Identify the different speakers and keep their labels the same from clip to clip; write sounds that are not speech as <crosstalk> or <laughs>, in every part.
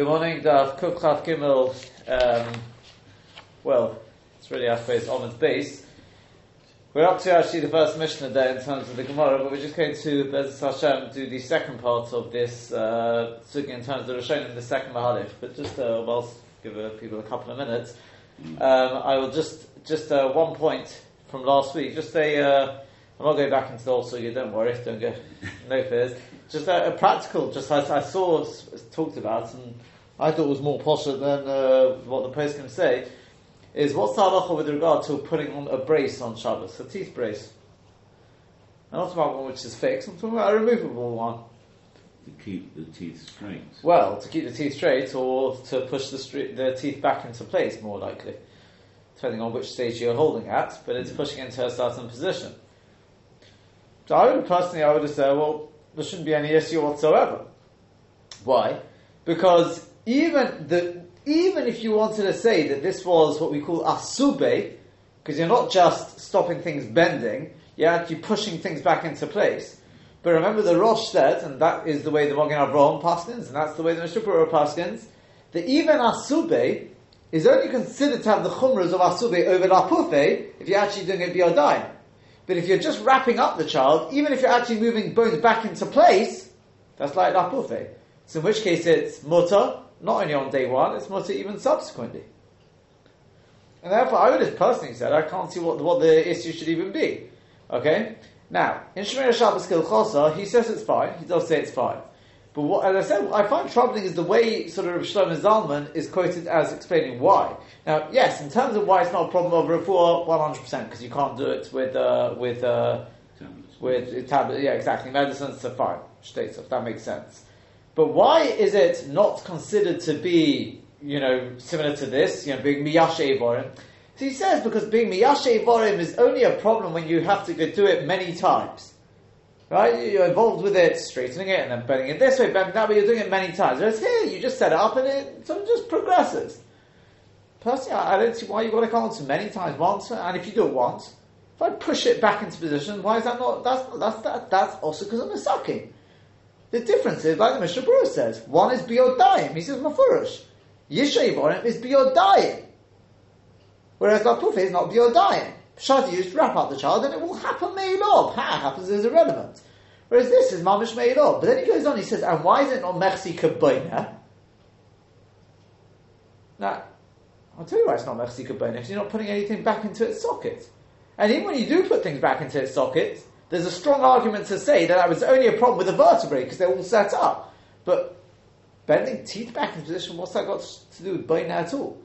Speaker 1: Good morning, Daf Kufchav Gimel. Um, well, it's really, I suppose, Omen's base. We're up to actually the first Mishnah there in terms of the Gemara, but we're just going to, Bez Hashem, do the second part of this uh, in terms of Rishonim, the second Mahalif. But just uh, whilst give people a couple of minutes, um, I will just just uh, one point from last week. Just a, uh, I'm not going back into the whole sugi. Don't worry, don't go, <laughs> no fears. Just a, practical. Just I, I saw talked about, and I thought was more posh than uh, what the post can say is what's the halacha with regard to putting on a brace on Shabbos, a teeth brace? I'm not talking about one which is fixed, I'm talking about a removable one.
Speaker 2: To keep the teeth straight.
Speaker 1: Well, to keep the teeth straight or to push the, stre- the teeth back into place, more likely. Depending on which stage you're holding at, but it's pushing into a certain position. So I would personally, I would have said, well, there shouldn't be any issue whatsoever. Why? Because even the even if you wanted to say that this was what we call asube, because you're not just stopping things bending, you're actually pushing things back into place. But remember the Rosh said, and that is the way the Magen Avraham paskins, and that's the way the Mishnah paskins, that even asube is only considered to have the chumras of asube over lapufe if you're actually doing it biyadayim. But if you're just wrapping up the child, even if you're actually moving bones back into place, that's like lapufe. So in which case it's mutter, not only on day one, it's mutter even subsequently. And therefore, I would have personally said, I can't see what, what the issue should even be. Okay? Now, in Shemiras Shabbos Kehilchasa, he says it's fine, he does say it's fine. But what, as I said, I find troubling is the way sort of Shlomo Zalman is quoted as explaining why. Now, yes, in terms of why it's not a problem of refuah, 100%, because you can't do it with, uh, with, uh, with tablets. Yeah, exactly. Medicines are fine. States, if that makes sense. But why is it not considered to be, you know, similar to this, you know, being miyashe evorim? So he says because being miyashe evorim is only a problem when you have to do it many times. Right? You're involved with it, straightening it, and then bending it this way, bending that way, you're doing it many times. Whereas here, you just set it up and it sort of just progresses. Personally, I don't see why you've got to come on to many times once, and if you do it once, if I push it back into position, why is that not, that's, that's, that, that's also because I'm a sucking. The difference is, like the Mishnah Berurah says, one is biyodayim. He says mafurish. Yishayivorim is biyodayim. Whereas Lapufe is not biyodayim. Pshat, just wrap up the child and it will happen meilob. How it happens is irrelevant. Whereas this is mamish meilob. But then he goes on, he says, and why is it not mechsi kabayna? Now, I'll tell you why it's not mechsi kabayna, because you're not putting anything back into its socket. And even when you do put things back into its socket, there's a strong argument to say that that was only a problem with the vertebrae because they're all set up. But bending teeth back in position, what's that got to do with bone at all?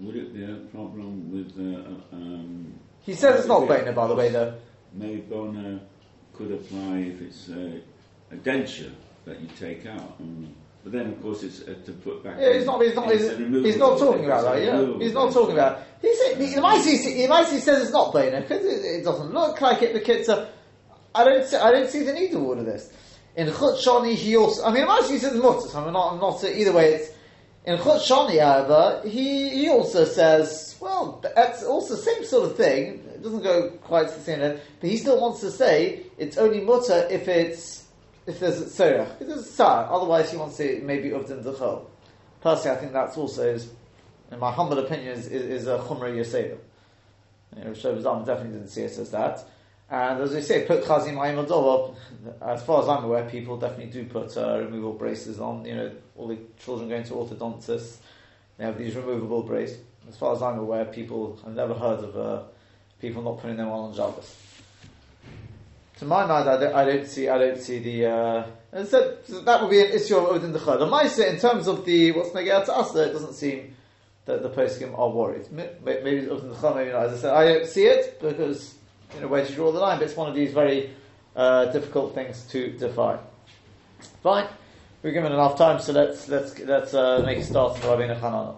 Speaker 2: Would it be a problem with uh, um,
Speaker 1: He says it's not bone, by the way, though.
Speaker 2: Maybe bone could apply if it's a, a denture that you take out. Um, but then, of course, it's uh, to put back.
Speaker 1: Yeah, he's not. He's not. He's, he's not talking about that. Yeah, he's not talking about. He said says it's not bone because it, it, doesn't look like it. The kids are I don't see, I don't see the need of all of this. In Chut Shani, he also, I mean, actually says mutter, so I'm not, I'm not, either way, it's, in Chut Shani, however, he, he also says, well, that's also the same sort of thing, it doesn't go quite to the same end, but he still wants to say it's only mutter if it's, if there's a tzorach, if there's a tzar, otherwise he wants to maybe uvdin dechol. Personally, I think that's also, is, in my humble opinion, is, is, a chumra yoseda. You know, Shlomo definitely didn't see it as that. And as we say, put chazim ayim As far as I'm aware, people definitely do put uh, removable braces on. You know, all the children going to orthodontists, they have these removable braces. As far as I'm aware, people I've never heard of uh, people not putting them on on Shabbos. To my mind, I don't, I don't see, I don't see the. Uh, so, that would be an issue within the chad. The Maisa, in terms of the what's negated to us, it doesn't seem that the poskim are worried. Maybe within the chad, maybe not. As I said, I don't see it because you know, where to draw the line, but it's one of these very uh, difficult things to define. Fine, we're given enough time, so let's let's let's uh, make a start with Rabbeinu Hananel.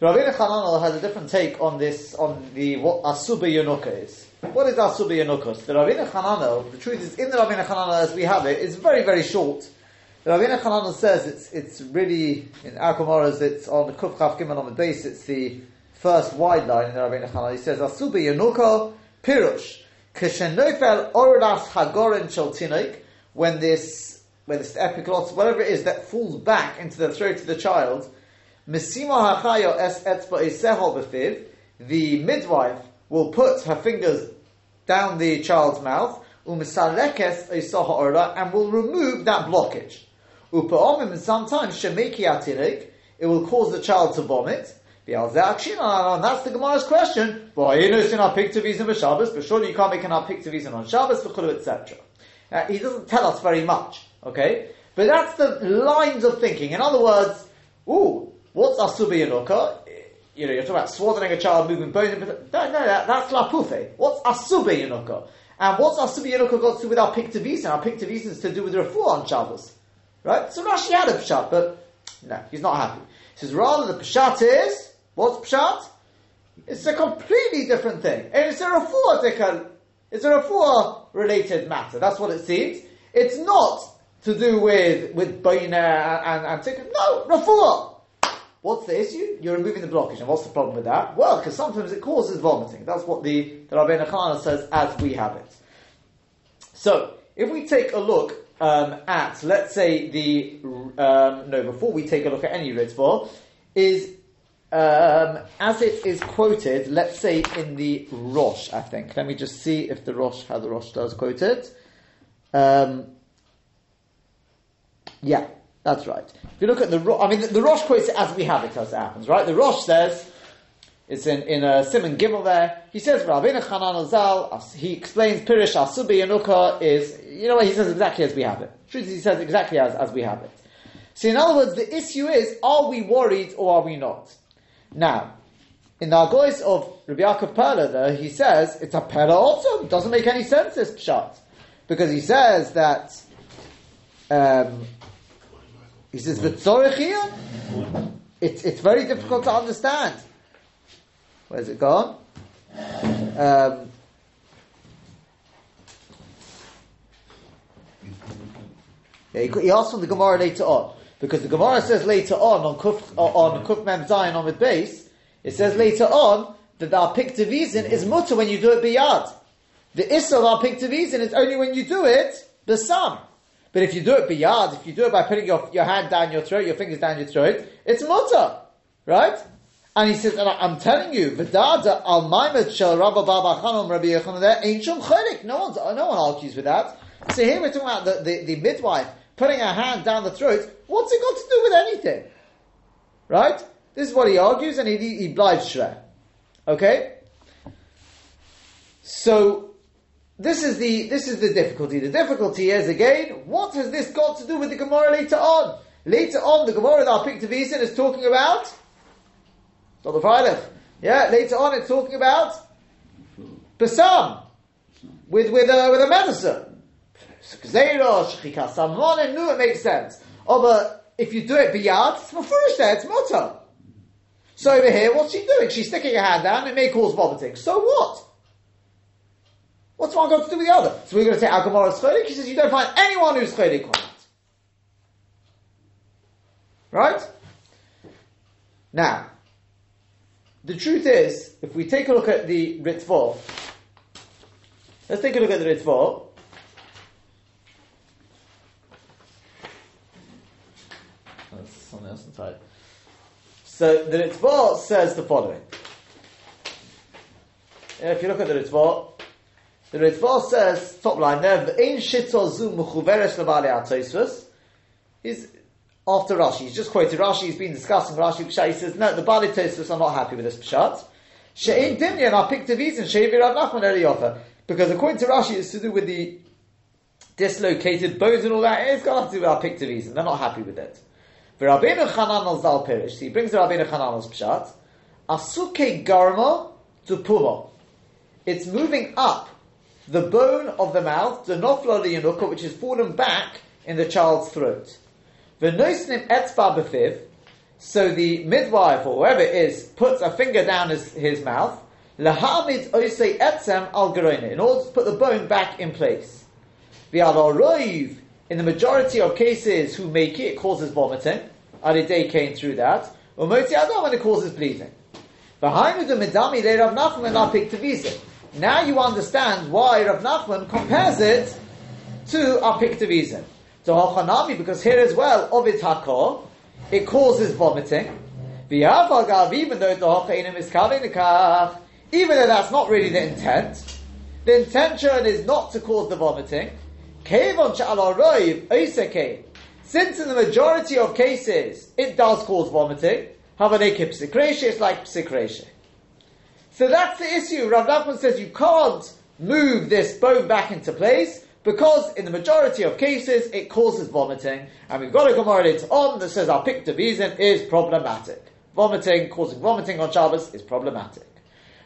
Speaker 1: Rabbeinu Hananel has a different take on this on the what Asuba Yonuka is. What is Asuba Yonuka? The Rabbeinu Hananel, the truth is, in the Rabbeinu Hananel as we have it's very very short. The Rabbeinu Hananel says it's it's really in our it's on the Kuf Chaf Gimel on the base. It's the first wide line in the Rabbeinu Hananel. He says Asuba Yonuka. Pirush, Kishenofel Ordas Hagorin Shaltinoik, when this it's the epiglottis, whatever it is that falls back into the throat of the child, Mesima hachayo es etzba isehol b'fiv, the midwife will put her fingers down the child's mouth, umisalekes isaha orla, and will remove that blockage. Upa'omim, sometimes shemeki it will cause the child to vomit. That's the Gemara's question. But surely you can't make an Piktavism on Shabbos, etc. Uh, he doesn't tell us very much, okay? But that's the lines of thinking. In other words, ooh, what's Asubi Yanuka? You know, you're talking about swaddling a child, moving bones. No, no, that, that's Lapufe. What's Asubi Yanuka? And what's Asubi Yanuka got to do with our Piktavism? Our Piktavism is to do with the Refuah on Shabbos. Right? So Rashi had a Pshat, but no, he's not happy. He says, rather the Pshat is, what's Pshat? It's a completely different thing. And it's a Refuah it's a Refuah related matter. That's what it seems. It's not to do with, with Baina and, and, and No, Refuah. What's the issue? You're removing the blockage. And what's the problem with that? Well, because sometimes it causes vomiting. That's what the, the Rabbeinu Chana says as we have it. So, if we take a look um, at, let's say, the, um, no, before we take a look at any Ritva, is um, as it is quoted, let's say in the Rosh, I think. Let me just see if the Rosh, how the Rosh does quote it. Um, yeah, that's right. If you look at the Rosh, I mean, the, the, Rosh quotes it as we have it, as it happens, right? The Rosh says, it's in, in a Simon Gimel there, he says, Rabbeinu he explains Pirish Asubi Yanuka is, you know what, he says exactly as we have it. Truth is, he says exactly as, as we have it. So in other words, the issue is, are we worried or are we not? Now, in the Argois of Rabbi Yaakov Perla, though, he says it's a Perla also. It doesn't make any sense, this pshat. Because he says that, um, he says, V'tzorech it's, it's very difficult to understand. Where's it gone? Um, yeah, he, asked from the Gemara later on. Because the Gemara says later on, on Kuf, on Kuf Mem Zayin on with base, it says later on that the Apiktivizin is mutter when you do it biyad. The Issa of Apiktivizin is only when you do it the sum. But if you do it biyad, if you do it by putting your, your hand down your throat, your fingers down your throat, it's mutter. Right? And he says, and I'm telling you, Vidada al Maimed shel Rabba Baba Chanom Rabbi Yechon there ain't shum No one's, no one argues with that. So here we're talking about the, the, the midwife putting her hand down the throat, what's it got to do with anything? Right? This is what he argues, and he, he, blives Shre. Okay? So, this is the this is the difficulty. The difficulty is again, what has this got to do with the Gemara later on? Later on, the Gemara that I picked to Visin is talking about not the Freilich. Yeah, later on it's talking about Basam with with a, with a medicine. Someone knew it makes sense. Oh, but if you do it biyad, it's mafurish there, it's mutter. So over here, what's she doing? She's sticking her hand down, it may cause vomiting. So what? What's one got to do with the other? So we're going to say Agamor is chodik. He says you don't find anyone who's chodik on it. Right? Now, the truth is, if we take a look at the Ritva, let's take a look at the Ritva. So the Ritva says the following. If you look at the Ritva, the Ritva says, top line there. He's, after Rashi, he's just quoted Rashi, he's been discussing Rashi Pshat, he says, no, the Baalei Tosfos are not happy with this Pshat. She'ein dimyan are picked of and she'evir Rav Nachman Eliyofa. Because according to Rashi, it's to do with the dislocated bones and all that, it's got to do with our picked They're not happy with it. Rabbeinu Chananel Zal Perish, he brings the Rabbeinu Chanan's Pshat, Asuke Garma to Puma. It's moving up the bone of the mouth, the Nofla Yanuka, which is fallen back in the child's throat. V'noisnim etzba b'fiv, so the midwife or whoever it is puts a finger down his, his mouth, lahamid oisei etzem al in order to put the bone back in place. V'al in the majority of cases who make it, it causes vomiting. Aridei came through that. Umoti Adam, and it causes bleeding. Behind the Midami, they Rav Nachman and Apiktavisim. Now you understand why Rav Nachman compares it to Apiktavisim. So Hachanami, because here as well, Ovid Hakor, it causes vomiting. Even though the Hachanim is even though that's not really the intent, the intention is not to cause the vomiting. Since in the majority of cases it does cause vomiting, havaneke psikreshe, it's like psikreshe. So that's the issue. Rav Nachman says you can't move this bone back into place because in the majority of cases it causes vomiting, and we've got a Gemara later on that says our pick division is problematic. Vomiting, causing vomiting on Shabbos is problematic.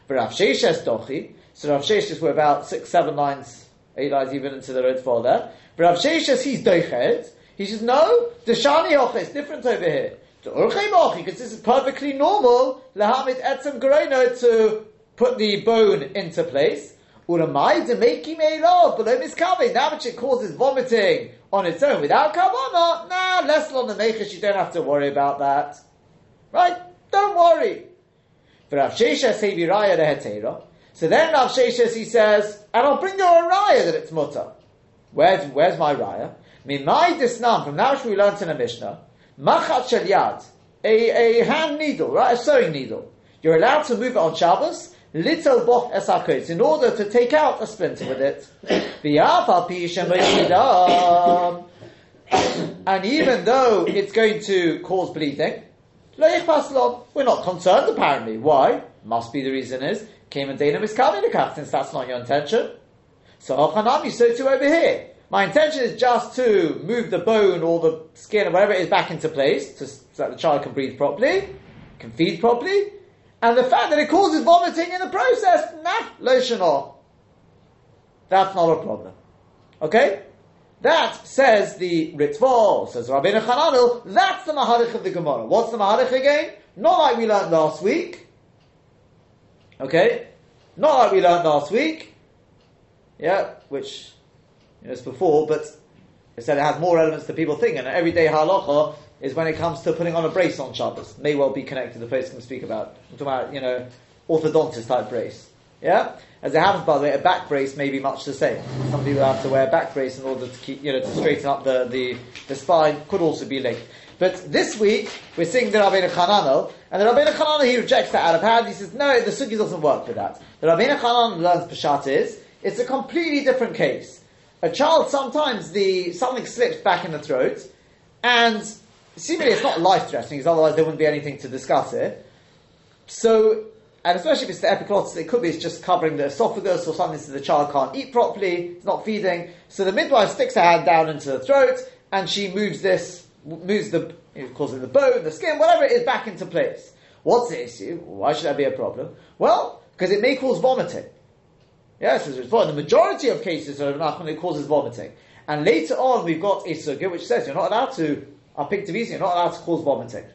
Speaker 1: But Rav Sheshes Dochi, so Rav about six, seven lines, eight even into the road for there. But Rav Sheshes, he's Dochet. He says, no, the Shani Hoche is different over here. Because this is perfectly normal, Lahamid Etzem Gereno to put the bone into place. Uramai to make him a love, but. Now which it causes vomiting on its own without kavana, nah, less on the mechish, you don't have to worry about that. Right? Don't worry. But Rav Sheshes Hevi Raya the. So then Rav Sheshes he says, and I'll bring you a Raya that it's mutter. Where's, where's my Raya? Mimai Disnam, from now we learned in a Mishnah, Machat Shel Yad, a, a hand needle, right? A sewing needle. You're allowed to move it on Shabbos, little boch esakos, in order to take out a splinter with it. <coughs> and even though it's going to cause bleeding, we're not concerned apparently. Why? Must be the reason is, came and Dana miskavinikach, since that's not your intention. So oh, Ochanami, so too over here. My intention is just to move the bone or the skin or whatever it is back into place so that the child can breathe properly, can feed properly, and the fact that it causes vomiting in the process, nah, lo That's not a problem. Okay? That says the Ritva, says Rabbi Chananel, that's the Maharich of the Gemara. What's the Maharich again? Not like we learned last week. Okay? Not like we learned last week. Yeah, which you know, before, but it said it has more elements than people think, and everyday halacha is when it comes to putting on a brace on Shabbos. May well be connected to the place can speak about. I'm talking about, you know, orthodontist type brace. Yeah? As it happens, by the way, a back brace may be much the same. Some people have to wear a back brace in order to keep, you know, to straighten up the, the, the spine, could also be linked. But this week, we're seeing the Rabbeinu Chananel, and the Rabbeinu Chananel, he rejects that out of hand. He says, no, the Sugi doesn't work for that. The Rabbeinu Chananel learns Peshat is, it's a completely different case. A child, sometimes the, something slips back in the throat, and seemingly it's not life threatening, because otherwise there wouldn't be anything to discuss it. So, and especially if it's the epiglottis, it could be it's just covering the esophagus or something so the child can't eat properly, it's not feeding. So the midwife sticks her hand down into the throat and she moves this, moves the, course, the bone, the skin, whatever it is, back into place. What's the issue? Why should that be a problem? Well, because it may cause vomiting. Yes, as in the majority of cases of Nachman, it causes vomiting. And later on, we've got a sugya which says you're not allowed to are you're not allowed to cause vomiting.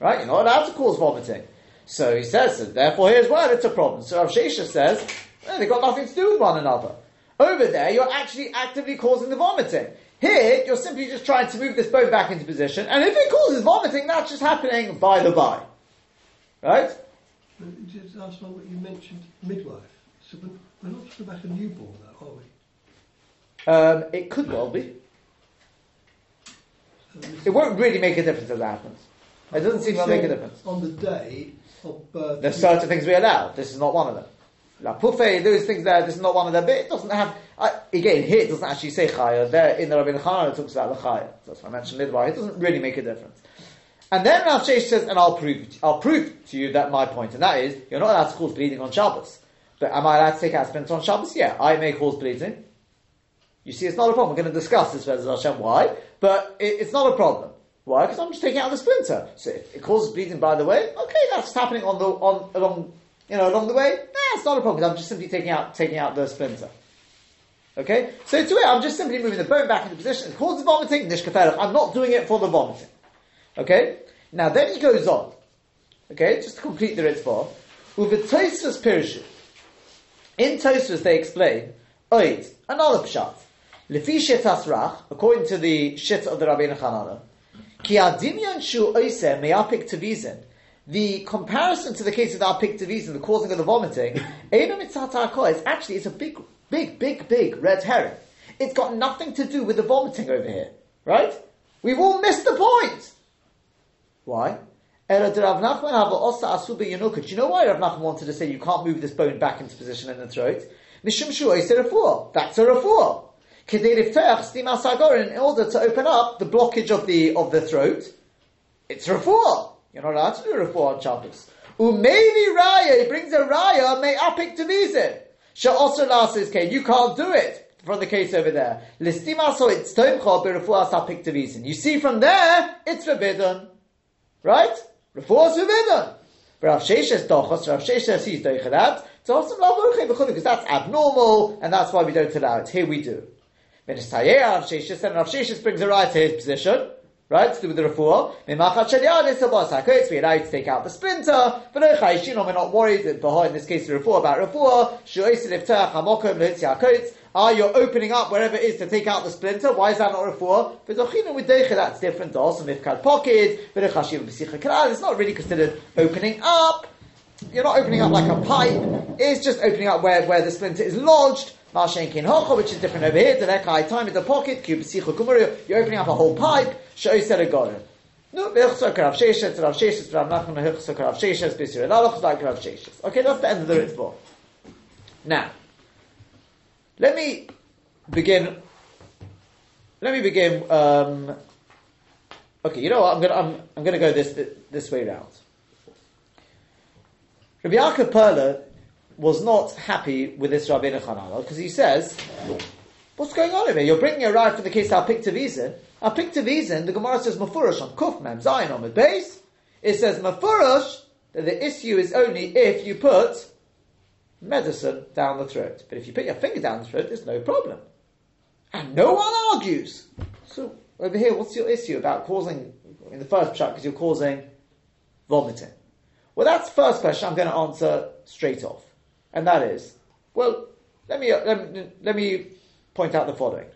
Speaker 1: Right? You're not allowed to cause vomiting. So he says, so therefore here's where it's a problem. So Rav says, well, they've got nothing to do with one another. Over there, you're actually actively causing the vomiting. Here, you're simply just trying to move this bone back into position, and if it causes vomiting, that's just happening by the by. Right?
Speaker 3: Just ask what you mentioned, midwife. So we're not talking about a newborn, though, are we?
Speaker 1: Um, it could well be. It won't really make a difference as it happens. It doesn't seem to make a difference.
Speaker 3: On the day of birth.
Speaker 1: There's certain things we allow. This is not one of them. La Pufe, those things there, this is not one of them. But it doesn't have, again, here it doesn't actually say Chaya. There in the Rabbi Chanan it talks about the Chaya. That's why I mentioned Midbar. It doesn't really make a difference. And then Rav Sheish says, and I'll prove, I'll prove to you that my point, and that is, you're not allowed to cause bleeding on Shabbos. But am I allowed to take out on Shabbos? Yeah, I may cause bleeding. You see, it's not a problem. We're going to discuss this, Bezaz Hashem, why, but it, it's not a problem. Why? Because I'm just taking out the splinter. So if it causes bleeding by the way, okay, that's happening on the on along you know along the way. Nah, it's not a problem. I'm just simply taking out taking out the splinter. Okay, so to it, I'm just simply moving the bone back into position. It causes vomiting. Nishkaferach. I'm not doing it for the vomiting. Okay. Now then he goes on. Okay, just to complete the Ritva. With Tosfos Pirishu. In Tosfos they explain. Oid, another pshat. Lefi Shetas according to the shit of the Rabbeinu Chananah. Ki adinyan shu oise me'apik tevizin. The comparison to the case of the apik tevizin, the causing of the vomiting, <laughs> actually it's a big, big, big, big red herring. It's got nothing to do with the vomiting over here, right? We've all missed the point. Why? Do you know why Rav Nachman wanted to say you can't move this bone back into position in the throat? That's a refuah. In order to open up the blockage of the of the throat, it's refuah. You're not allowed to do refuah on Shabbos. Umaybe raya, he brings a raya, may apik to visit. Sha'osr lasis case, you can't do it from the case over there. Listima so it's tomcha berefuah sapik to visit. You see from there, it's forbidden. Right? Refuah is forbidden. Rav Sheshes dochos, Rav Sheshes sees doichadat, so also because that's abnormal, and that's why we don't allow it. Here we do. Rav Sheshes, and Rav Sheshes brings a right to his position right, to do with the refuah. We allow you to take out the splinter, but we're not worried that behind in this case the refuah about refuah. Are you opening up wherever it is to take out the splinter? Why is that not refuah? That's different. Also, mifkad pocket, it's not really considered opening up. You're not opening up like a pipe. It's just opening up where, where the splinter is lodged. Which is different over here. The nekai time in the pocket. You're opening up a whole pipe. Shoy said a goren. No, Hilchsok, Sheshes. Okay, that's the end of the Ritva. Now, let me begin, let me begin, um, okay, you know what, I'm gonna, I'm, I'm gonna go this, this way round. Rabbi Yaakov Perla was not happy with this Rabbeinu Chananel because he says, what's going on over here? You're bringing a ride for the case I'll pick Vizin. I'll pick to Vizin, the Gemara says Mafurash on Kuf Mem Zion on the base. It says Mafurash that the issue is only if you put medicine down the throat. But if you put your finger down the throat, there's no problem. And no one argues. So over here, what's your issue about causing, in the first shot, because you're causing vomiting? Well, that's the first question I'm going to answer straight off. And that is, well, let me, let me, let me point out the following.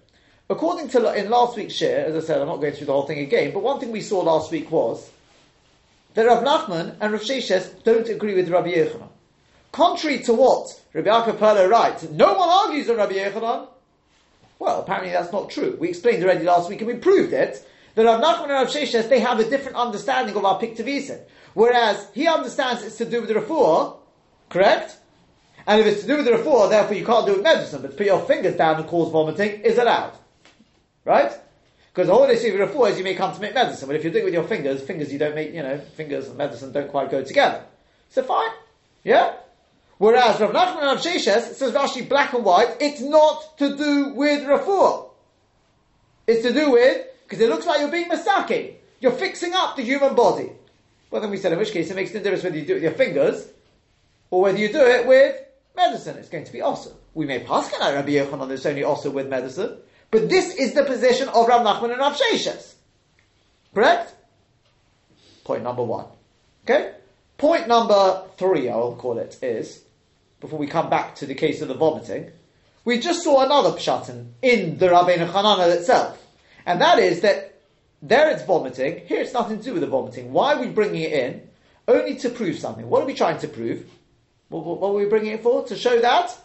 Speaker 1: According to, in last week's share, as I said, I'm not going through the whole thing again, but one thing we saw last week was that Rav Nachman and Rav Sheshes don't agree with Rabbi Yechanan. Contrary to what Rabbi Yaakov Perlo writes, no one argues on Rabbi Yechanan. Well, apparently that's not true. We explained already last week and we proved it, that Rav Nachman and Rav Sheshes, they have a different understanding of our Piktavisin. Whereas he understands it's to do with the refuah, correct? And if it's to do with the refuah, therefore you can't do it with medicine, but to put your fingers down and cause vomiting is allowed. Right? Because the whole issue of refuah is you may come to make medicine, but if you do it with your fingers, fingers you don't make, you know, fingers and medicine don't quite go together. So fine. Yeah? Whereas Rav Nachman Rav Sheshes, says Rashi black and white, it's not to do with refuah. It's to do with, because it looks like you're being masaki. You're fixing up the human body. Well then we said in which case it makes no difference whether you do it with your fingers, or whether you do it with medicine. It's going to be awesome. We may pass on Rabbi Yochanan it's only also with medicine, but this is the position of Rav Nachman and Rav Sheshes. Correct? Point number one. Okay? Point number three, I will call it, is, before we come back to the case of the vomiting, we just saw another pshat in the Rabbeinu Hananel itself. And that is that there it's vomiting, here it's nothing to do with the vomiting. Why are we bringing it in? Only to prove something. What are we trying to prove? What, what, what are we bringing it for? To show that?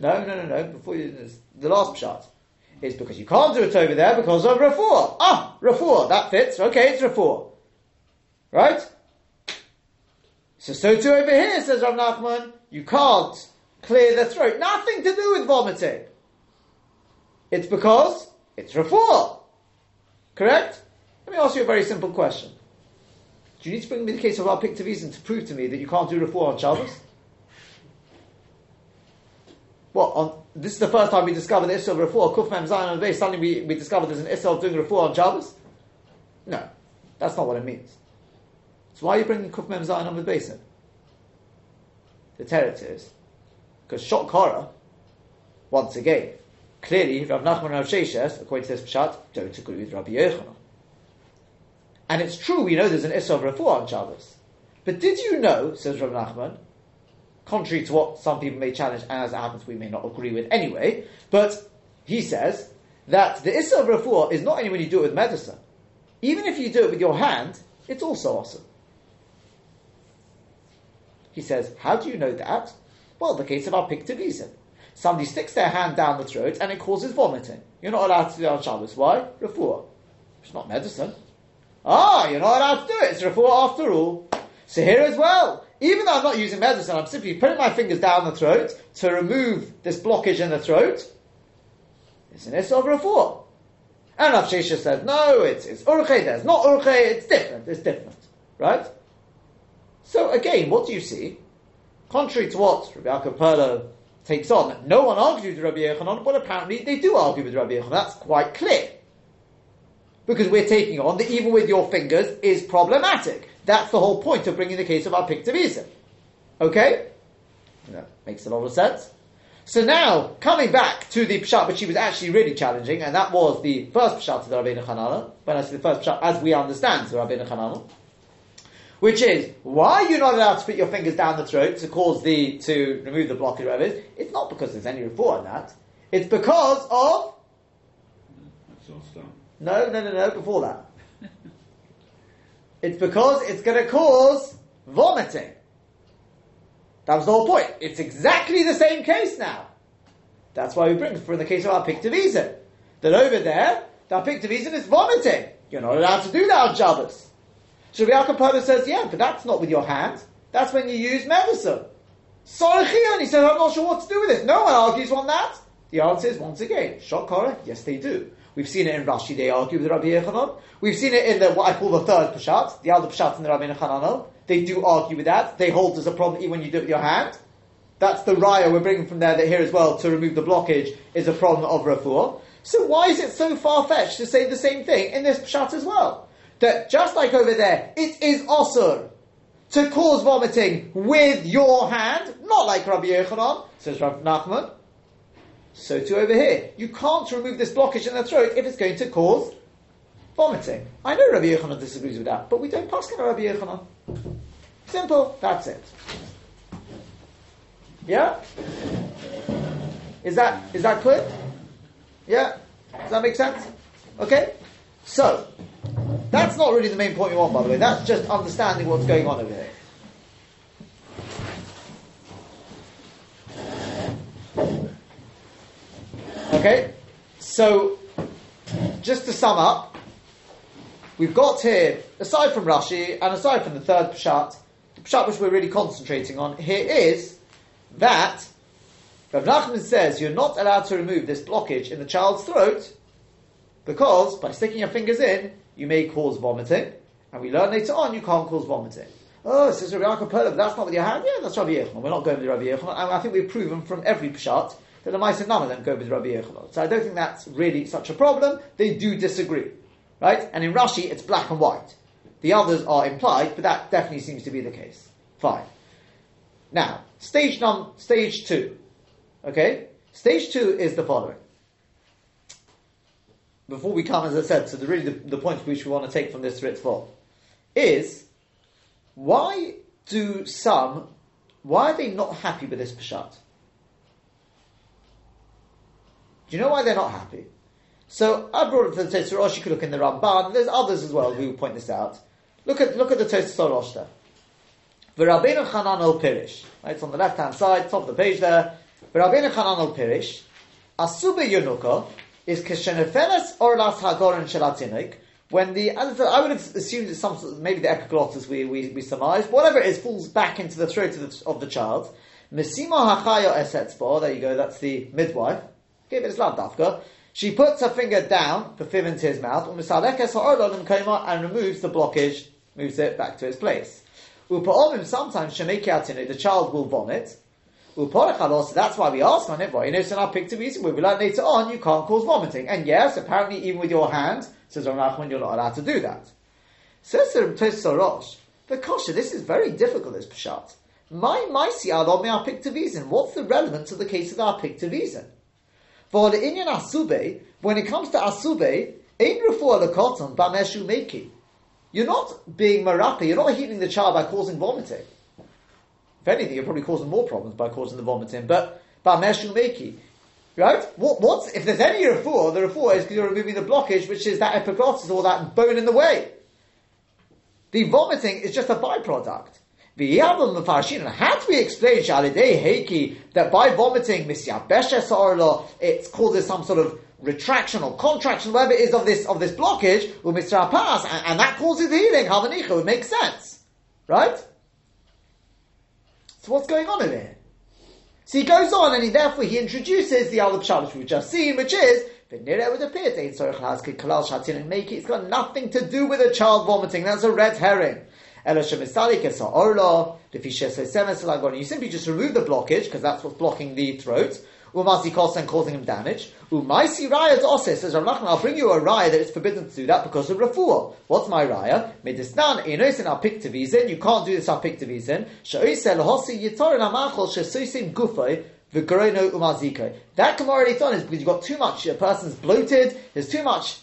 Speaker 1: No, no, no, no. Before you, the last shot is because you can't do it over there because of refuah. Ah, refuah, that fits. Okay, it's refuah. Right? So, so too over here, says Rav Nachman, you can't clear the throat. Nothing to do with vomiting. It's because it's refuah. Correct? Let me ask you a very simple question. Do you need to bring me the case of our Piktavisan to prove to me that you can't do refuah on Shabbos? What, on, this is the first time we discovered the Issel of refuah, Kuf Zion on the base, suddenly we, we discovered there's an Issel of doing refuah on Shabbos? No, that's not what it means. So why are you bringing Kuf Mem Zion on the basin? The teretz is, because Shot Kara, once again, clearly Rav Nachman and Rav Sheshes, according to this Pshat, don't agree with Rabbi Yochanan. And it's true, we know there's an Issa of Refuah on Shabbos. But did you know, says Rav Nachman, contrary to what some people may challenge, and as it happens we may not agree with anyway, but he says that the Issa of Refuah is not only when you do it with medicine. Even if you do it with your hand, it's also awesome. He says, how do you know that? Well, the case of our Piktavisim. Somebody sticks their hand down the throat and it causes vomiting. You're not allowed to do that on Shabbos. Why? Refuah. It's not medicine. Ah, you're not allowed to do it. It's refuah after all. So here as well, even though I'm not using medicine, I'm simply putting my fingers down the throat to remove this blockage in the throat. It's an issue of refuah. And Rav Shesha says, no, it's, it's urche, there's not urche, it's different, it's different. Right? So again, what do you see? Contrary to what Rabbi Yaakov takes on, no one argues with Rabbi Yechanan, but apparently they do argue with Rabbi Yechanan. That's quite clear. Because we're taking on that even with your fingers is problematic. That's the whole point of bringing the case of our Pictivisa. Okay? That makes a lot of sense. So now, coming back to the Pshat, which he was actually really challenging, and that was the first Pshat of the Rabbeinu Hananel, when I say the first Pshat, as we understand the Rabbeinu Hananel, which is, why you're you not allowed to put your fingers down the throat to cause the, to remove the blockage, whatever it is? It's not because there's any report on that. It's because of,
Speaker 2: That's all stone.
Speaker 1: no, no, no, no, before that. it's because it's going to cause vomiting. That was the whole point. It's exactly the same case now. That's why we bring for the case of our pictivizin. That over there, that pictivizin is vomiting. You're not allowed to do that on Shabbos. Rabbi Yaakov says, yeah, but that's not with your hand. That's when you use medicine. Sorichion, he says, I'm not sure what to do with this. No one argues on that. The answer is, once again, Shokora, yes they do. We've seen it in Rashi, they argue with Rabbi Yechanan. We've seen it in the, what I call the third Peshat, the other Peshat in the Rabbi Yechanan. They do argue with that. They hold there's a problem even when you do it with your hand. That's the raya we're bringing from there that here as well to remove the blockage is a problem of refuah. So why is it so far fetched to say the same thing in this pshat as well? That just like over there, it is osur to cause vomiting with your hand, not like Rabbi Yochanan, says Rabbi Nachman. So too over here, you can't remove this blockage in the throat if it's going to cause vomiting. I know Rabbi Yochanan disagrees with that, but we don't pass on Rabbi Yochanan. Simple, that's it. Yeah? Is that is that clear? Yeah? Does that make sense? Okay? So, that's not really the main point we want, by the way. That's just understanding what's going on over here. Okay? So, just to sum up, we've got here, aside from Rashi and aside from the third Pshat, the Pshat which we're really concentrating on here is that Rav Nachman says you're not allowed to remove this blockage in the child's throat because by sticking your fingers in, you may cause vomiting. And we learn later on you can't cause vomiting. Oh, says Rabbi Yaakov but that's not what you hand. Yeah, that's Rabbi Yechanan. We're not going with Rabbi Yechanan. And I think we've proven from every Pshat that the mice and none of them go with Rabbi Yechanan. So I don't think that's really such a problem. They do disagree. Right? And in Rashi, it's black and white. The others are implied, but that definitely seems to be the case. Fine. Now, stage num- stage two. Okay? Stage two is the following. Before we come, as I said, to the really the, the point which we want to take from this Ritva is why do some why are they not happy with this Peshat? Do you know why they're not happy? So I brought it to the Tosfos Rosh. You could look in the Ramban. There's others as well who point this out. Look at look at the Tosfos Rosh there. V'Rabbeinu Chananel Pirish. Right, it's on the left hand side, top of the page there. V'Rabbeinu Chananel Pirish. Asube Yonuka is Keshenefeles Orlas Hagoran Shelatinik. When the, I would have assumed it's some maybe the epiglottis we, we, we surmised, whatever it is, falls back into the throat of the, of the child. Mesima Hachayo Esetzbo, there you go, that's the midwife. Give it Islam Dafka. She puts her finger down, the fib into his mouth, and removes the blockage, moves it back to its place. Sometimes the child will vomit. Uporachalos, that's why we ask on it, so now pick to reason, we learn later on, you can't cause vomiting. And yes, apparently even with your hand, says Rav Nachman, you're not allowed to do that. Says the Tosfos Rosh, but Kosha, this is very difficult, this Peshat. My my Maisi Adon me Apictivizin. What's the relevance of the case of the Apictivizin? For the Inyan Asube, when it comes to Asube, Ein Refuah Lekoton Bameshu Meki. You're not being marapi, you're not healing the child by causing vomiting. If anything, you're probably causing more problems by causing the vomiting. But Bameshu Meki. Right? What, if there's any refuah, the refuah is because you're removing the blockage, which is that epiglottis or that bone in the way. The vomiting is just a byproduct. How do we explain Shalidei Heiki that by vomiting it causes some sort of retraction or contraction, whatever it is of this of this blockage, with Mr. Pass, and, and that causes the healing, Havanicha, would make sense. Right? So what's going on in here? So he goes on and he therefore he introduces the other pshat which we've just seen, which is it would appear it's got nothing to do with a child vomiting. That's a red herring. You simply just remove the blockage because that's what's blocking the throat. Umasi and causing him damage. Umaisi raya ose says Rav I'll bring you a raya that it's forbidden to do that because of refuah. What's my raya? Medisnan in apiktivizin. You can't do this apiktivizin. Shoisel hosi yitorin amachol shesusim gufay. That already done is because you've got too much, a person's bloated, there's too much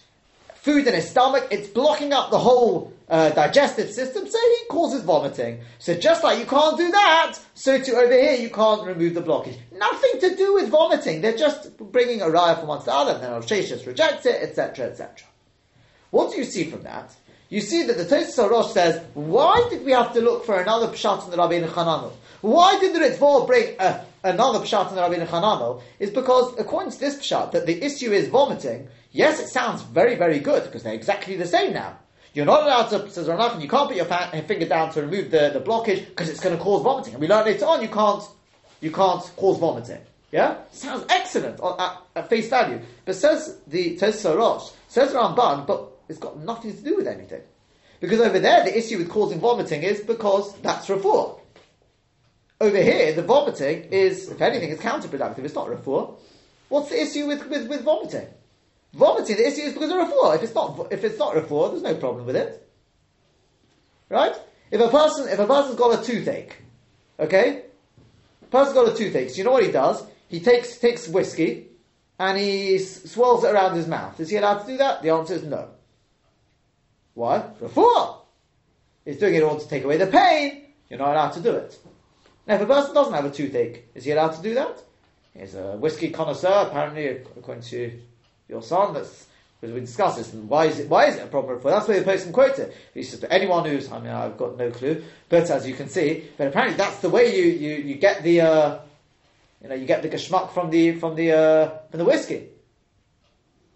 Speaker 1: food in his stomach, it's blocking up the whole uh, digestive system, so he causes vomiting. So just like you can't do that, so too over here you can't remove the blockage. Nothing to do with vomiting. They're just bringing a raya from one to the other, and then Rosh rejects it, etc., etc. What do you see from that? You see that the Tosfos Rosh says, why did we have to look for another pshat in the Rabbeinu Chananel? Why did the Ritva bring a, another pshat in the Rabbeinu Chananel? Is because according to this pshat, that the issue is vomiting. Yes, it sounds very, very good because they're exactly the same now. You're not allowed to, says Ranachan, you can't put your uh, finger down to remove the, the blockage because it's going to cause vomiting. And we learn later on you can't, you can't cause vomiting. Yeah? Sounds excellent at, at, face value. But says the Tosfos Rosh, says Ramban, but it's got nothing to do with anything. Because over there, the issue with causing vomiting is because that's refuah. Over here, the vomiting is, if anything, it's counterproductive. It's not refuah. What's the issue with, with, with vomiting? Vomiting, the issue is because of refuah. If it's not, if it's not refuah, there's no problem with it. Right? If a person, if a person's got a toothache, okay? A person's got a toothache, so you know what he does? He takes, takes whiskey, and he swirls it around his mouth. Is he allowed to do that? The answer is no. Why? Refuah. He's doing it in order to take away the pain. You're not allowed to do it. Now, if a person doesn't have a toothache, is he allowed to do that? He's a whiskey connoisseur, apparently, according to your son. That's because we discussed this. And why is it? Why is it a problem for? That's where the person quotes it. He says to anyone who's. I mean, I've got no clue, but as you can see, but apparently that's the way you you, you get the. Uh, you know, you get the geschmack from the from the uh, from the whiskey.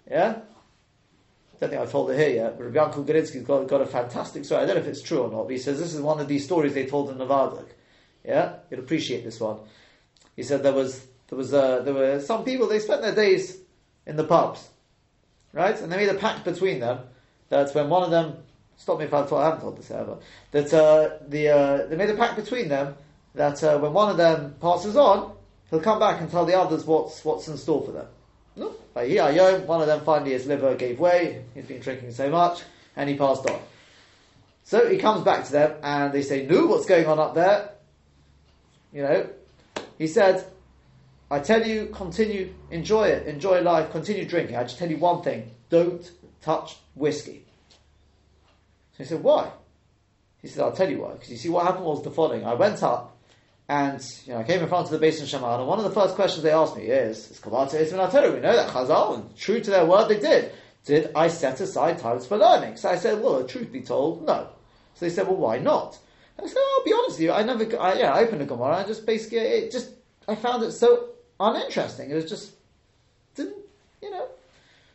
Speaker 1: Yeah. I don't think I've told it here yet, but Rabbi Yankel Gorinsky's got, got a fantastic story. I don't know if it's true or not, but he says this is one of these stories they told in Nevada. Yeah, you'd appreciate this one. He said there was there was uh, there were some people they spent their days in the pubs, right? And they made a pact between them that when one of them, stop me if I've told, I haven't told this ever, that uh, the, uh, they made a pact between them that uh, when one of them passes on, he'll come back and tell the others what's, what's in store for them. No? Like, yeah, one of them finally his liver gave way, he's been drinking so much, and he passed on. So he comes back to them and they say, No, what's going on up there? You know, he said, I tell you, continue, enjoy it, enjoy life, continue drinking. I just tell you one thing don't touch whiskey. So he said, Why? He said, I'll tell you why. Because you see, what happened was the following. I went up and you know, I came in front of the basin Shaman, and one of the first questions they asked me is, is Kabbalah Ismin We know that Chazal, and true to their word, they did. Did I set aside times for learning? So I said, well, truth be told, no. So they said, well, why not? I said, I'll be honest with you, I never, I, yeah, I opened a Gemara, I just basically, it just, I found it so uninteresting. It was just, didn't, you know.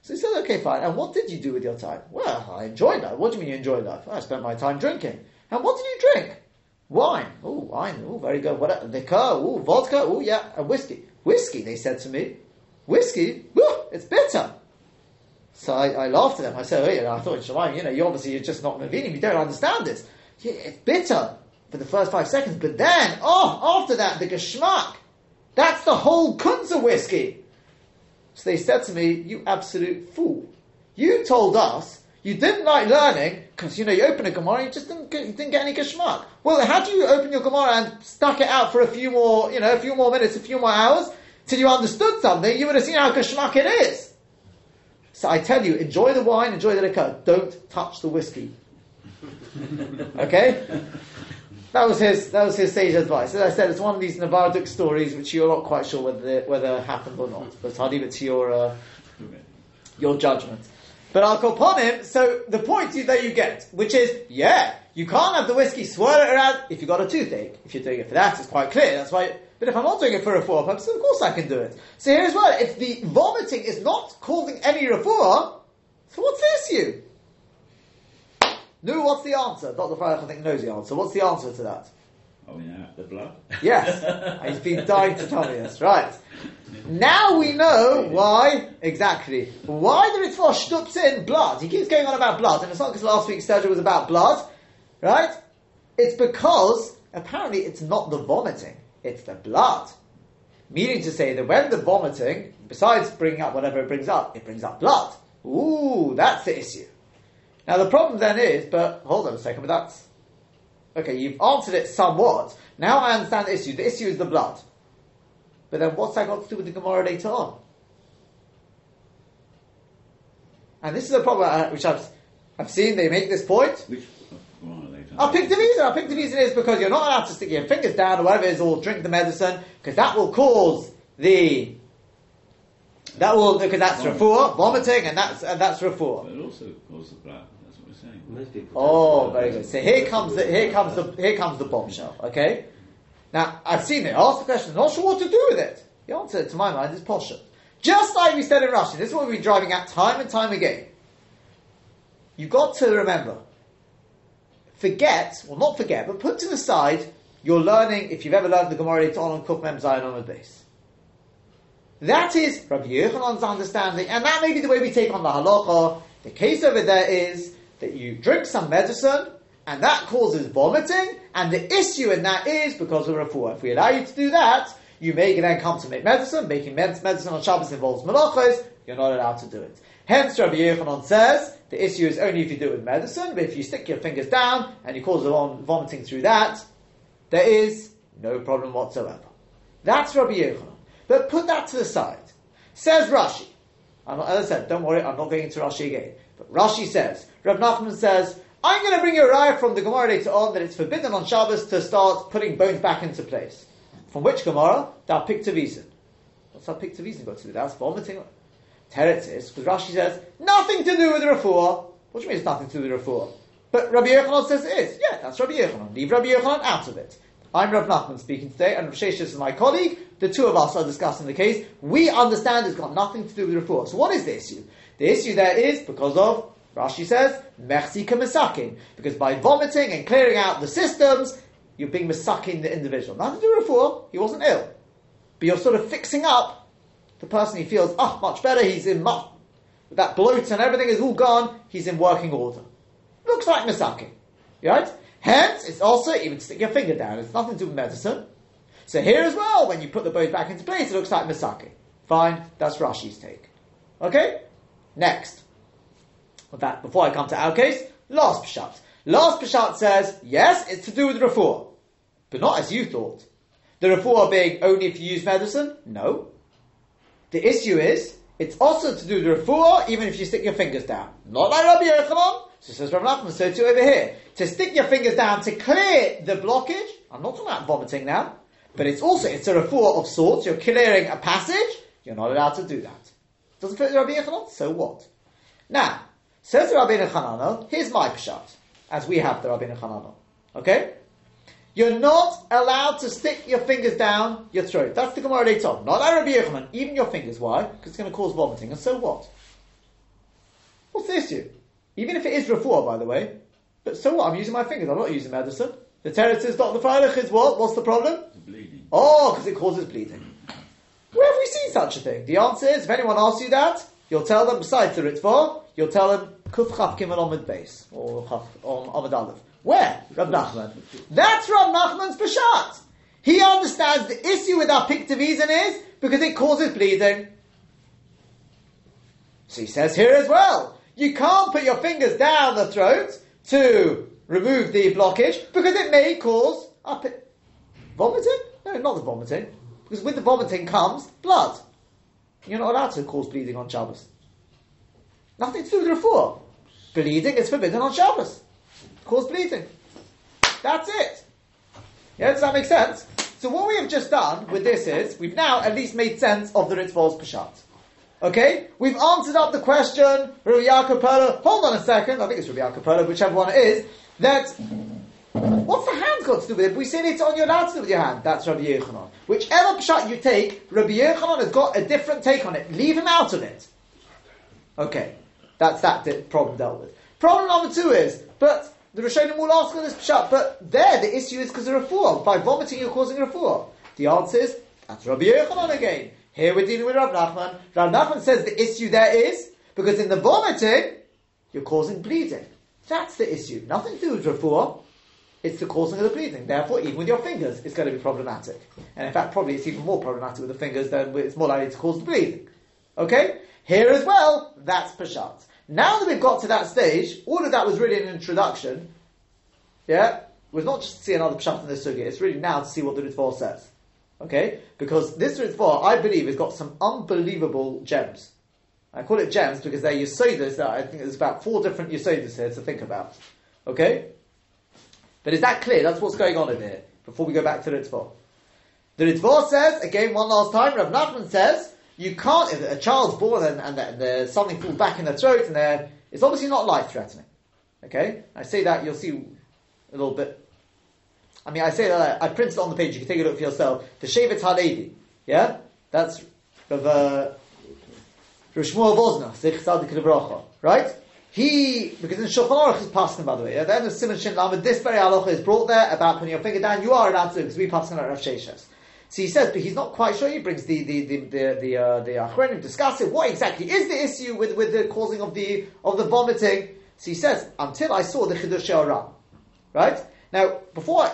Speaker 1: So he said, okay, fine. And what did you do with your time? Well, I enjoyed life. What do you mean you enjoyed life? I spent my time drinking. And what did you drink? Wine. Oh, wine. Oh, very good. What? Liquor. Oh, vodka. Oh, yeah. And whiskey. Whiskey, they said to me. Whiskey? Woo, it's bitter. So I, I, laughed at them. I said, oh, yeah, I thought, Shemaim, you know, you obviously you're just not Mavinim. You don't understand this. It's bitter for the first five seconds, but then, oh, after that, the geschmack. That's the whole Kunza whiskey. So they said to me, You absolute fool. You told us you didn't like learning because you know you open a Gemara, you just didn't get, you didn't get any geschmack. Well, how do you open your Gemara and stuck it out for a few more, you know, a few more minutes, a few more hours till you understood something? You would have seen how geschmack it is. So I tell you, enjoy the wine, enjoy the liquor. Don't touch the whiskey. <laughs> okay. That was his. That was his sage advice. As I said, it's one of these Navardic stories which you're not quite sure whether whether happened or not. But I'll leave it to your uh, your judgment. But I'll call upon him, so the point that you get, which is, yeah, you can't have the whiskey swirl it around if you've got a toothache. If you're doing it for that, it's quite clear. That's why, but if I'm not doing it for refuah purposes, of course I can do it. So here as well, if the vomiting is not causing any refuah, so what's the issue? No, what's the answer? Dr. Freilich, I think, knows the answer. What's the answer to that?
Speaker 2: Oh yeah, the blood.
Speaker 1: Yes, <laughs> he's been dying to tell me this. Right. Now we know why, exactly, why the Ritva shtups in blood. He keeps going on about blood, and it's not because last week's surgery was about blood, right? It's because, apparently, it's not the vomiting, it's the blood. Meaning to say that when the vomiting, besides bringing up whatever it brings up, it brings up blood. Ooh, that's the issue. Now the problem then is, but hold on a second, but that's okay. You've answered it somewhat. Now I understand the issue. The issue is the blood. But then what's that got to do with the Gemara later on? And this is a problem uh, which I've I've seen. They make this point.
Speaker 2: Which later.
Speaker 1: I'll pick the reason. I'll pick the reason is because you're not allowed to stick your fingers down or whatever it is, or drink the medicine, because that will cause the that will because that's refuah, vomiting, and that's and that's refuah.
Speaker 2: But it also causes the blood.
Speaker 4: Most people.
Speaker 1: Oh, very good. So here comes the here comes the here comes the bombshell. Okay. Now I've seen it. Ask the question. Not sure what to do with it. The answer, to my mind, is posher. Just like we said in Russian. This is what we've been driving at time and time again. You've got to remember. Forget, well, not forget, but put to the side your learning. If you've ever learned the Gemara later on on Kuf Mem Zion on the base. That is Rabbi Yochanan's understanding, and that may be the way we take on the halacha. The case over there is that you drink some medicine, and that causes vomiting, and the issue in that is because of refuah. If we allow you to do that, you may then come to make medicine. Making med- medicine on Shabbos involves malachos. You're not allowed to do it. Hence, Rabbi Yochanan says the issue is only if you do it with medicine. But if you stick your fingers down and you cause vom- vomiting through that, there is no problem whatsoever. That's Rabbi Yochanan. But put that to the side. Says Rashi. I'm not, as I said, don't worry, I'm not going into Rashi again. But Rashi says, Rav Nachman says, I'm going to bring you a raya from the Gemara later on that it's forbidden on Shabbos to start putting bones back into place. From which Gemara? Da Piktavizin. What's that Piktavizin got to do? That's vomiting. Teretz is, because Rashi says, nothing to do with refuah. What do you mean it's nothing to do with refuah? But Rabbi Yochanan says it is. Yeah, that's Rabbi Yochanan. Leave Rabbi Yochanan out of it. I'm Rav Nachman speaking today, and Rav is my colleague. The two of us are discussing the case. We understand it's got nothing to do with refuah. So what is the issue? The issue there is because of, Rashi says, Mersi kamisakin. Because by vomiting and clearing out the systems, you're being misakin the individual. Nothing to do with refuah. He wasn't ill. But you're sort of fixing up the person he feels, oh, much better, he's in much, that bloat and everything is all gone, he's in working order. Looks like misakin. Right? Hence, it's also even stick your finger down. It's nothing to do with medicine. So here as well, when you put the bones back into place, it looks like misake. Fine, that's Rashi's take. Okay? Next. In fact, before I come to our case, last Peshat. Last Peshat says, yes, it's to do with refuah. But not as you thought. The refuah being only if you use medicine? No. The issue is, it's also to do with refuah even if you stick your fingers down. Not like Rabbi Yochanan. So says Rabbi Nachman, so too over here. To stick your fingers down to clear the blockage, I'm not talking about vomiting now, but it's also, it's a refuah of sorts, you're clearing a passage, you're not allowed to do that. Doesn't fit Rabbi Yochanan? So what? Now, says the Rabbi Hanano, here's my pshat, as we have the Rabbi Hanano. Okay? You're not allowed to stick your fingers down your throat. That's the Gemara later on. Not Rabbi Yochanan, even your fingers. Why? Because it's going to cause vomiting. And so what? What's the issue? Even if it is refuah, by the way. But so what? I'm using my fingers. I'm not using medicine. The teretz is Dr. Freilich is what? What's the problem?
Speaker 2: Bleeding.
Speaker 1: Oh, because it causes bleeding. Where have we seen such a thing? The answer is, if anyone asks you that, you'll tell them, besides the Ritva, you'll tell him Kuf Chaf Gimel Omid Beis, or Chaf Omid Aleph. Where? Rav Nachman. That's Rav Nachman's Peshat. He understands the issue with our Piktivizin is because it causes bleeding. So he says here as well, you can't put your fingers down the throat to remove the blockage because it may cause up it. Vomiting? No, not the vomiting. Because with the vomiting comes blood. You're not allowed to cause bleeding on Shabbos. Nothing to do with refuah. Bleeding is forbidden on Shabbos. Cause bleeding. That's it. Yeah, does that make sense? So what we have just done with this is, we've now at least made sense of the Ritva's Peshat. Okay? We've answered up the question, Rabbi Yaakov Perla, hold on a second, I think it's Rabbi Yaakov Perla, whichever one it is, that What's the hand got to do with it? We said it's on your allowed to with your hand. That's Rabbi Yochanan. Whichever pshat you take, Rabbi Yochanan has got a different take on it. Leave him out of it. Okay, that's that problem dealt with. Problem number two is, but the Rishonim will ask on this pshat, but there the issue is because of refuah. By vomiting, you're causing refuah. The answer is that's Rabbi Yochanan again. Here we're dealing with Rav Nachman. Rav Nachman says the issue there is because in the vomiting, you're causing bleeding. That's the issue. Nothing to do with refuah it's the causing of the bleeding. Therefore, even with your fingers, it's going to be problematic. And in fact, probably it's even more problematic with the fingers than it's more likely to cause the bleeding. Okay? Here as well, that's Peshat. Now that we've got to that stage, all of that was really an introduction. Yeah? It Was not just to see another Peshat in the Sugya, it's really now to see what the Ritva says. Okay? Because this Ritva, I believe, has got some unbelievable gems. I call it gems because they're Yesodis, I think there's about four different Yesodis here to think about. Okay? But is that clear? That's what's going on in here. Before we go back to the Ritva. The Ritva says, again, one last time, Rav Nachman says, you can't, if a child's born and, and, and there's something falls back in their throat and they're, it's obviously not life threatening. Okay? I say that, you'll see a little bit. I mean, I say that, I, I printed it on the page, you can take a look for yourself. The Shevet Halevi. Yeah? That's Rav, uh, Shmuel Wosner, Right? He, because in Shulchan Aruch is passing, by the way, at the end of Simon Shin Lamed, this very halacha is brought there about putting your finger down. You are allowed to, because we pass on Rav Sheshes. So he says, but he's not quite sure. He brings the the the the the, uh, the Achronim discussing what exactly is the issue with, with the causing of the of the vomiting. So he says, until I saw the Chiddushei HaRan, right now before,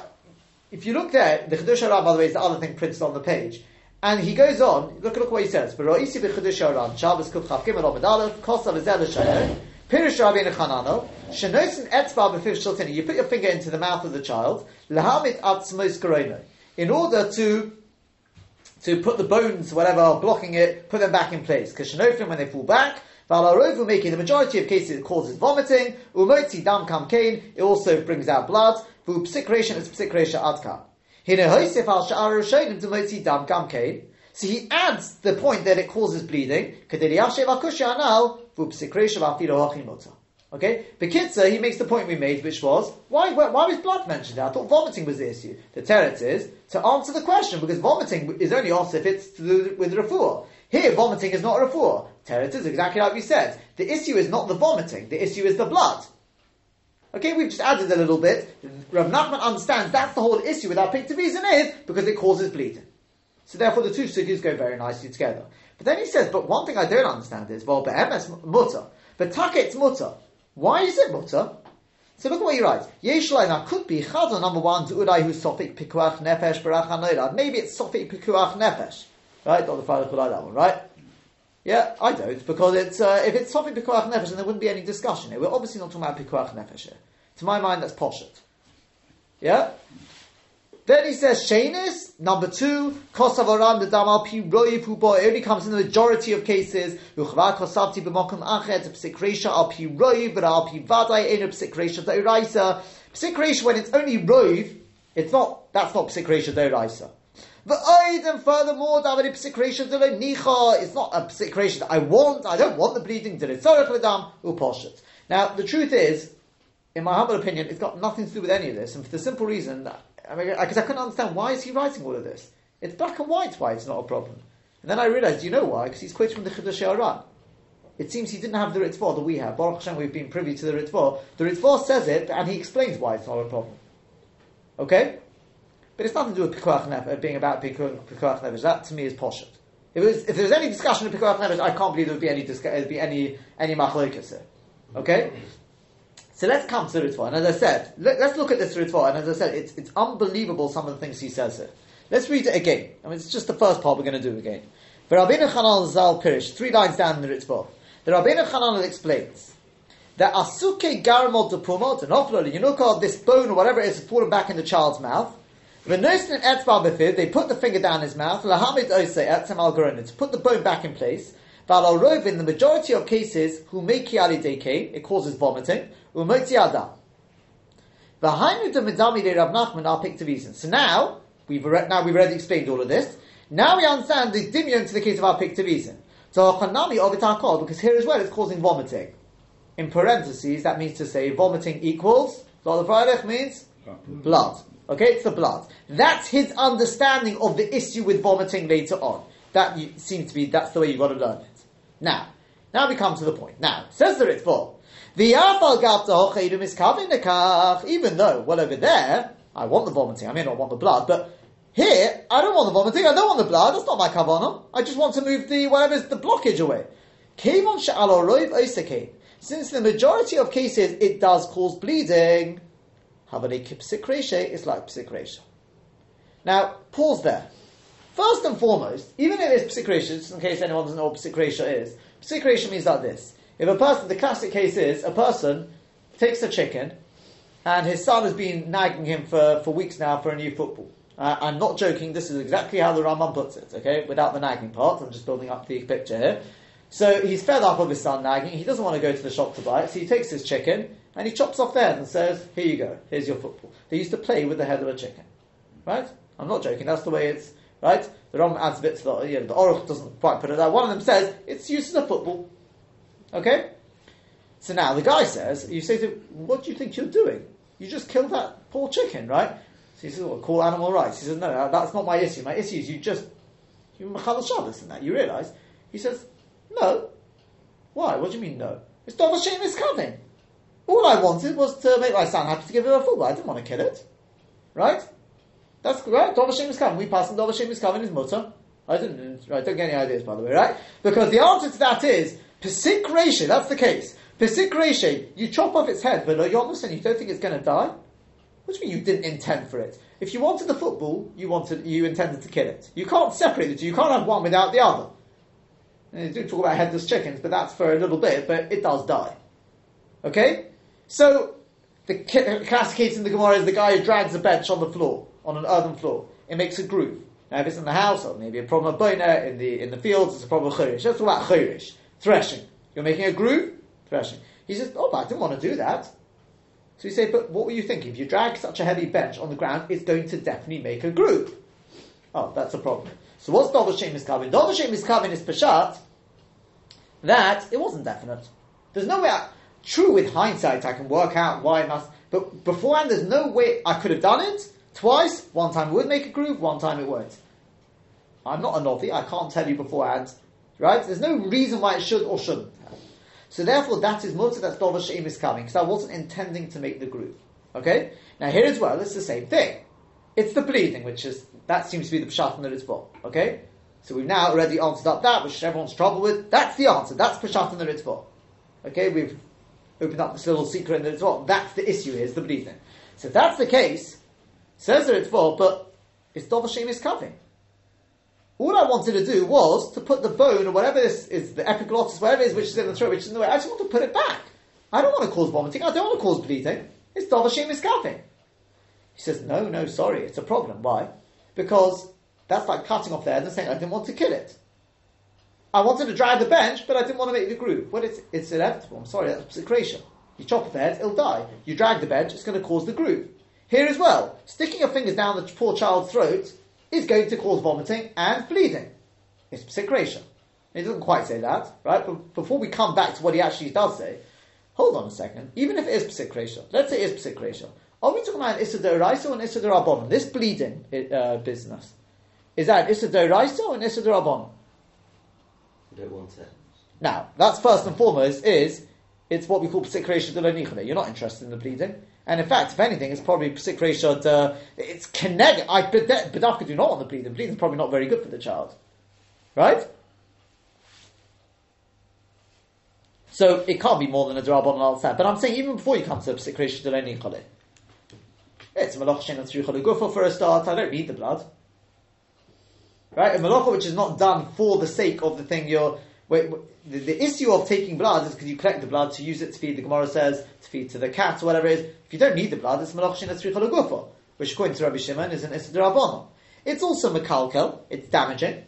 Speaker 1: if you look there, the Chiddushei HaRan, by the way, is the other thing printed on the page. And he goes on, look, look what he says. V'ro'isi b'chidush Aram, Shabbos kuf chav gimel omid ezel l'shayer, Pirish Rabbeinu Chananel, Shenosin Etzba you put your finger into the mouth of the child, Lahamit Atzmos Korona, in order to to put the bones, whatever, are blocking it, put them back in place. Because Shenofim, when they fall back, Valarovu making the majority of cases it causes vomiting, Umoti Dam Kain, it also brings out blood, Vu Psikration is Psikration Adka. Hine Hoisef Al Sha'ar Rishonim Demoti Dam Kam Kain, so he adds the point that it causes bleeding, Kedeli Yashev Akushi Anal, Okay? Bekitza, he makes the point we made, which was, why, why, why was blood mentioned? I thought vomiting was the issue. The teretz is, to answer the question, because vomiting is only off if it's to do with refuah. Here, vomiting is not refuah. Teretz is exactly like we said. The issue is not the vomiting, the issue is the blood. Okay, we've just added a little bit. Rav Nachman understands that's the whole issue with our Piktivizin is, because it causes bleeding. So therefore the two sugyas go very nicely together. But then he says, but one thing I don't understand is, well, be'emes mutter, but taket's mutter. Why is it mutter? So look at what he writes. Yeshlai now could be chazon number one to udai who sofik pikuach nefesh barach Maybe it's sofik pikuach nefesh, right? Dr. Father could like that one, right? Yeah, I don't because it's uh, if it's sofik pikuach nefesh, then there wouldn't be any discussion here. We're obviously not talking about pikuach nefesh here. To my mind, that's poshet. Yeah. Then he says Shainis, number two, Kosavaram the Damal Pi Roiv Hubo, it only comes in the majority of cases, Uchva Kosavti B'mokum Achet, Psikresha al Pi Roiv, al Pi Vadai, Eno Psikresha Deiraisa. Psikresha, when it's only Roiv, it's not, that's not Psikresha Deiraisa. But and furthermore, David Psikresha Nicha, it's not a Psikresha that I want, I don't want the bleeding, Dilitzorach Ledam, Uposhet. Now, the truth is, in my humble opinion, it's got nothing to do with any of this, and for the simple reason that I mean, because I couldn't understand why is he writing all of this. It's black and white why it's not a problem. And then I realized, you know why? Because he's quoting from the Chiddushei HaRan. It seems he didn't have the Ritva that we have. Baruch Hashem, we've been privy to the Ritva. The Ritva says it, and he explains why it's not a problem. Okay? But it's nothing to do with Pikuach Nefesh, uh, being about Pikuach Nefesh. That, to me, is Poshet. If, was, if there was any discussion of Pikuach Nefesh, I can't believe there would be any, there'd uh, be any, any Machlokas here. Okay? So let's come to the Ritva. And as I said, let, us look at this Ritva. And as I said, it's, it's unbelievable some of the things he says here. Let's read it again. I mean, it's just the first part we're going to do again. But Rabbeinu Chananel Zal Pirish, three lines down in the Ritva. The Rabbeinu Chananel explains that Asuke Garamot Depumot, and hopefully, you know, this bone or whatever it is falling back in the child's mouth. They put the finger down his mouth, to put the bone back in place. In the majority of cases, who make it causes vomiting. Umotzi Adam. V'hainu de medami de Rav Nachman are picked reasons. So now we've re- now we've already explained all of this. Now we understand the dimion to the case of our picked reason. So Hanami Ovitakol, because here as well it's causing vomiting. In parentheses, that means to say vomiting equals, the Freilich means? Blood. Okay, it's the blood. That's his understanding of the issue with vomiting later on. That seems to be, that's the way you've got to learn it. Now, now we come to the point. Now, says the Ritva, the Afalgahochedum is Kavinika, even though, well over there, I want the vomiting, I may not want the blood, but here, I don't want the vomiting, I don't want the blood, that's not my kavanah. I just want to move the, whatever's the blockage away. Since the majority of cases it does cause bleeding, Havani psikreshe is like psikreshe. Now, pause there. First and foremost, even if it's psikreshe, just in case anyone doesn't know what psikreshe is, psikreshe means like this. If a person, the classic case is, a person takes a chicken, and his son has been nagging him for, for weeks now for a new football. Uh, I'm not joking, this is exactly how the Raman puts it, okay, without the nagging part, I'm just building up the picture here. So he's fed up of his son nagging, he doesn't want to go to the shop to buy it, so he takes his chicken, and he chops off the head and says, Here you go, here's your football. They used to play with the head of a chicken. Right? I'm not joking, that's the way it's, right? The Ram adds a bit to the, you know, the Aruch doesn't quite put it there. One of them says, it's used as a football. Okay? So now the guy says, you say to What do you think you're doing? You just killed that poor chicken, right? So he says, Well, call animal rights. He says, No, that's not my issue. My issue is you just, you Machal Shabbos in that. You realise? He says, No. Why? What do you mean, no? It's Dov Hashem is coming. All I wanted was to make my son happy to give him a football. I didn't want to kill it. Right? That's right. Dov Hashem is coming. We pass him Dov Hashem is coming his mutter. I didn't, right, don't get any ideas by the way, right? Because the answer to that is, Pesik Reshe, that's the case. Pesik Reshe, you chop off its head, but you understand, you don't think it's going to die? What do you mean you didn't intend for it? If you wanted the football, you wanted, you intended to kill it. You can't separate the two. You can't have one without the other. And you do talk about headless chickens, but that's for a little bit, but it does die. Okay? So, the classic case in the Gemara is the guy who drags a bench on the floor, on an earthen floor. It makes a groove. Now, if it's in the house, or maybe a problem of boina, in the, in the fields, it's a problem of. Let's talk about chirish. Threshing. You're making a groove? Threshing. He says, oh, but I didn't want to do that. So you say, but what were you thinking? If you drag such a heavy bench on the ground, it's going to definitely make a groove. Oh, that's a problem. So what's Dover Shem is Kavin? Dover Shem is Kavin is Peshat that it wasn't definite. There's no way I, True, with hindsight, I can work out why it must. But beforehand, there's no way I could have done it twice. One time it would make a groove, one time it won't. I'm not a novi. I can't tell you beforehand, right? There's no reason why it should or shouldn't. So therefore, that is mutter. That's dover sheim is coming because I wasn't intending to make the groove. Okay. Now here as well, it's the same thing. It's the bleeding, which is that seems to be the pshat in the Ritva. Okay. So we've now already answered up that, which everyone's trouble with. That's the answer. That's pshat in the Ritva. Okay. We've opened up this little secret in the Ritva. That's the issue is the bleeding. So if that's the case, says that it's Ritva, but it's Dov Hashem is covering. All I wanted to do was to put the bone or whatever this is, the epiglottis, whatever it is which is in the throat, which is in the way, I just want to put it back. I don't want to cause vomiting, I don't want to cause bleeding. It's Dov Hashem is covering. He says, no, no, sorry, it's a problem. Why? Because that's like cutting off the head and saying, I didn't want to kill it. I wanted to drive the bench, but I didn't want to make the groove. Well, it's, it's inevitable. I'm sorry, that's secretion. You chop off the head, it'll die. You drag the bench, it's going to cause the groove. Here as well, sticking your fingers down the poor child's throat is going to cause vomiting and bleeding. It's secretion. He doesn't quite say that, right? But before we come back to what he actually does say, hold on a second. Even if it is secretion, let's say it is secretion. Are we talking about an Issa or an Issa This bleeding uh, business. Is that an Issa or an Issa
Speaker 4: don't want it.
Speaker 1: Now, that's first and foremost is it's what we call psikresha de You're not interested in the bleeding. And in fact, if anything, it's probably psikresha de, it's connect. I bedafka do not want the bleeding. Bleeding is probably not very good for the child. Right? So it can't be more than a drabon and outside. But I'm saying even before you come to psikresha de nichole, it's malach shen and for a start. I don't need the blood. Right? A malacha which is not done for the sake of the thing you're. Wait, the, the, issue of taking blood is because you collect the blood to use it to feed, the Gemara says, to feed to the cat or whatever it is. If you don't need the blood, it's malacha shin which according to Rabbi Shimon is an isidrabonon. It's also makalkel, it's damaging.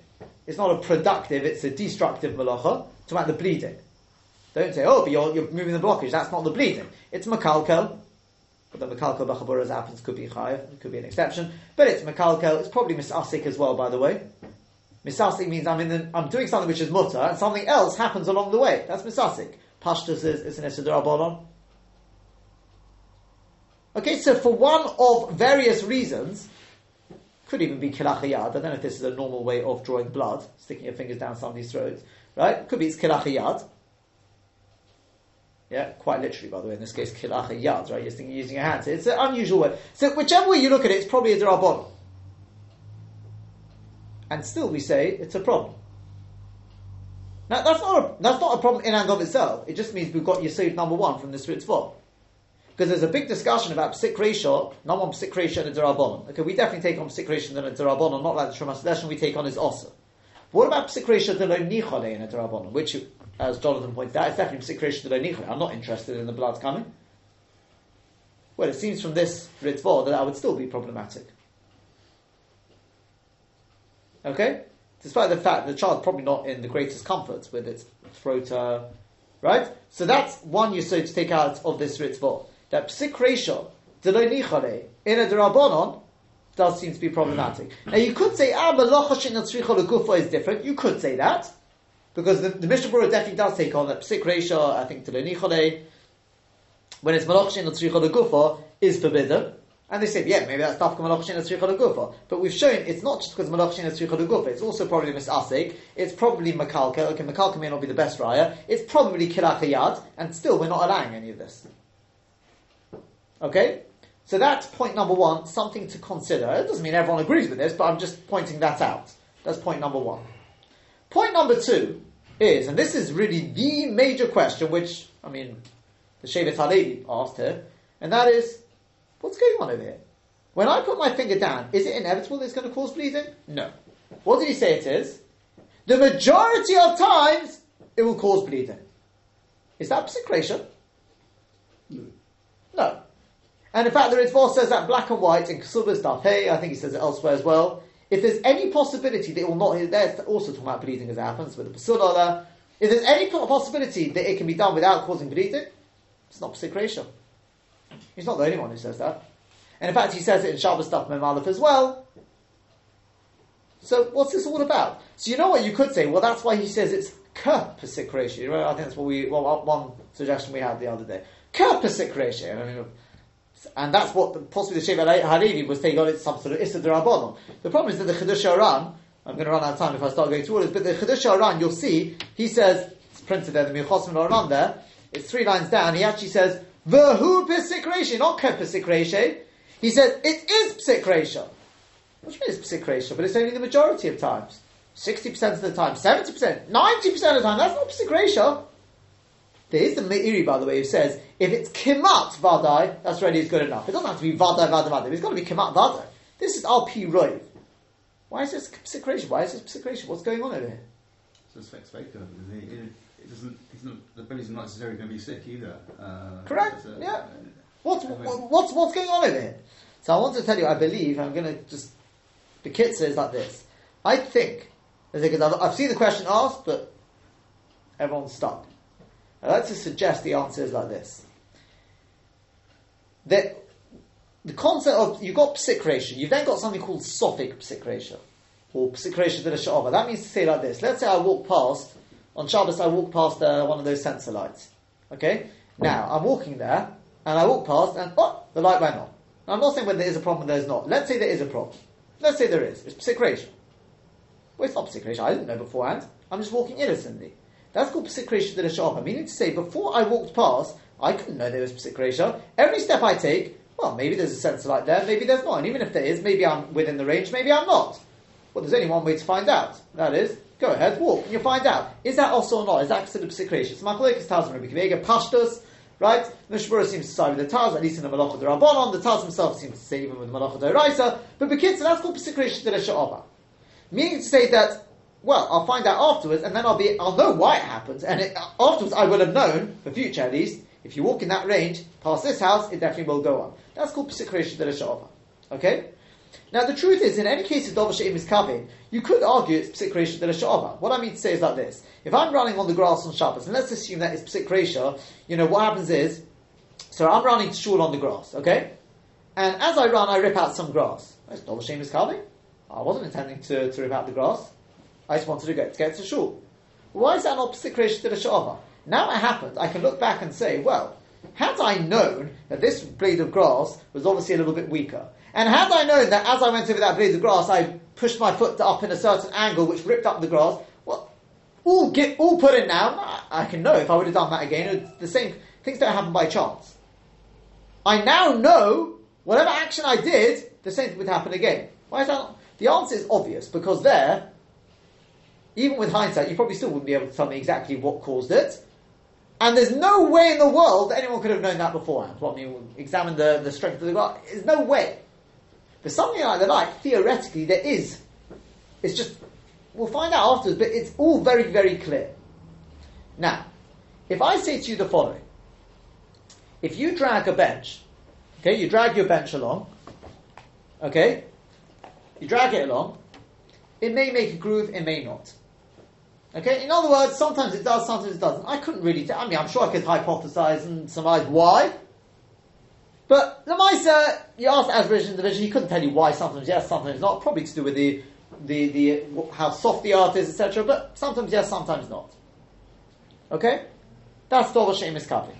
Speaker 1: It's not a productive, it's a destructive malacha. To about the bleeding. Don't say, oh, but you're, you're moving the blockage, that's not the bleeding. It's makalkel, but the Mekalkel Bachaburas happens could be Chayiv, could be an exception. But it's Mekalkel, it's probably Misasik as well, by the way. Misasik means I'm in the, I'm doing something which is mutter, and something else happens along the way. That's misasik. Pashtus is, is an Isidrabonon. Okay, so for one of various reasons, could even be kilachayad. I don't know if this is a normal way of drawing blood, sticking your fingers down somebody's throat, right? Could be it's kilachayad. Yeah, quite literally, by the way, in this case, kilachayad, right? You're using your hands. It's an unusual way. So whichever way you look at it, it's probably a drabon. And still we say it's a problem. Now that's not a, that's not a problem in and of itself. It just means we've got Yesod number one from this Ritva. Because there's a big discussion about psik ratio, not one psik ratio and a derabon. Okay, we definitely take on psik ratio and a derabon, not like the Shema we take on is also. What about psik ratio de lo nichole and a derabon, which, as Jonathan pointed out, is definitely psik ratio de lo nichole. I'm not interested in the blood coming. Well, it seems from this Ritva that that would still be problematic. Okay? Despite the fact the child's probably not in the greatest comfort with its throat, uh, right? So that's one you to take out of this Ritva. That psik ratio, in a derabonon, does seem to be problematic. Now you could say, ah, is different. You could say that. Because the, the Mishnah Berurah definitely does take on that psik ratio, I think, when it's malachshin gufa, is forbidden. And they say, yeah, maybe that's dafka malachshin and tzricha gufa. But we've shown it's not just because malachshin and tzricha gufa. It's also probably misasik. It's probably makalka. Okay, makalka may not be the best raya. It's probably kilachayad, and still we're not allowing any of this. Okay, so that's point number one. Something to consider. It doesn't mean everyone agrees with this, but I'm just pointing that out. That's point number one. Point number two is, and this is really the major question, which I mean, the Shevet Halevi asked here, and that is What's going on over here? When I put my finger down, is it inevitable that it's going to cause bleeding? No. What did he say it is? The majority of times, it will cause bleeding. Is that psicration?
Speaker 3: No.
Speaker 1: No. And in fact, the Ritva says that black and white in Ksuba stuff. Hey, I think he says it elsewhere as well. If there's any possibility that it will not, they're also talking about bleeding as it happens with the Pasula. If there's any possibility that it can be done without causing bleeding, it's not psicration. He's not the only one who says that. And in fact, he says it in Shabbos Daf Memalef as well. So what's this all about? So you know what you could say? Well, that's why he says it's pesik ratio. I think that's what we well, uh, one suggestion we had the other day. Pesik ratio. I mean, and that's what the, possibly the Shevet Halevi was taking on oh, it's some sort of Issa. The problem is that the Chiddushei HaRan, I'm going to run out of time if I start going through all this, but the Chiddushei HaRan, you'll see, he says, it's printed there, the Michosman Aran there, it's three lines down, he actually says, V'hu psik ratio, not ke psik ratio. He said it is psik ratio. Which means psik ratio, but it's only the majority of times. 60% of the time, 70%, 90% of the time, that's not psik ratio. There is the Meiri, by the way, who says if it's kimat vadai, that's already good enough. It doesn't have to be vadai vadai vadai. It's got to be kimat vadai. This is al pi. Why is this psik? Why is this psik? What's going on over here?
Speaker 5: So it's Vex Baker, it, it doesn't, not, the baby's not necessarily going to be sick either. Uh,
Speaker 1: Correct.
Speaker 5: so,
Speaker 1: yeah.
Speaker 5: uh,
Speaker 1: What's, what's, what's going on over here? So I want to tell you, I believe, I'm going to just, the kit says like this. I think, because I've, I've seen the question asked, but everyone's stuck. I'd like to suggest the answer is like this. That the concept of, you've got psik you've then got something called sophic psik or psik ratio that a That means to say like this. Let's say I walk past, on Shabbos I walk past uh, one of those sensor lights. Okay? Now, I'm walking there, and I walk past, and oh, the light went on. Now, I'm not saying whether there is a problem or there's not. Let's say there is a problem. Let's say there is. It's psik Well, it's not psik I didn't know beforehand. I'm just walking innocently. That's called psik ratio that a shop. Meaning to say, before I walked past, I couldn't know there was psik Every step I take, well, maybe there's a sensor light there, maybe there's not. And even if there is, maybe I'm within the range, maybe I'm not. Well, there's only one way to find out. That is, go ahead, walk, and you'll find out. Is that also or not? Is that considered psik So Machlokes tells me, Rabbi Akiva Eiger, Pashtus, right? Mishnah Berurah seems to side with the Taz, at least in the Malacha the Rabbanon. The Taz himself seems to say even with the Malacha the Raisa. But Bekitza, that's called psik ratio de Sha'aba. Meaning to say that, well, I'll find out afterwards, and then I'll be, I'll know why it happened, and it, afterwards I will have known, for future at least, if you walk in that range, past this house, it definitely will go on. That's called psik ratio de Sha'aba. Okay? Now, the truth is, in any case of Dover She'im is Kavin, you could argue it's Psik Resha de Sha'aba. What I mean to say is like this. If I'm running on the grass on Shabbos, and let's assume that it's Psik Resha, you know, what happens is, so I'm running to shul on the grass, okay? And as I run, I rip out some grass. That's Dover She'im is Kavin. I wasn't intending to, to rip out the grass. I just wanted to get to, get to shul. Why is that not psikresh to the shava? Now it happened, I can look back and say, well, had I known that this blade of grass was obviously a little bit weaker, and had I known that as I went over that blade of grass, I pushed my foot up in a certain angle which ripped up the grass, well, all get all put in now, I- can know if I would have done that again. It's the same things don't happen by chance. I now know whatever action I did, the same thing would happen again. Why is that? The answer is obvious because there, even with hindsight, you probably still wouldn't be able to tell me exactly what caused it. And there's no way in the world anyone could have known that beforehand. What I mean, examine the, the strength of the glass. There's no way. For something like the light, theoretically, there is. It's just, we'll find out afterwards, but it's all very, very clear. Now, if I say to you the following if you drag a bench, okay, you drag your bench along, okay, you drag it along, it may make a groove, it may not. Okay, in other words, sometimes it does, sometimes it doesn't. I couldn't really tell. I mean, I'm sure I could hypothesize and surmise why. But the Lamaisa, you asked Asbridge in division, he couldn't tell you why sometimes yes, sometimes not. Probably to do with the, the, the how soft the art is, etc. But sometimes yes, sometimes not. Okay? That's Dova Shemis Kavi.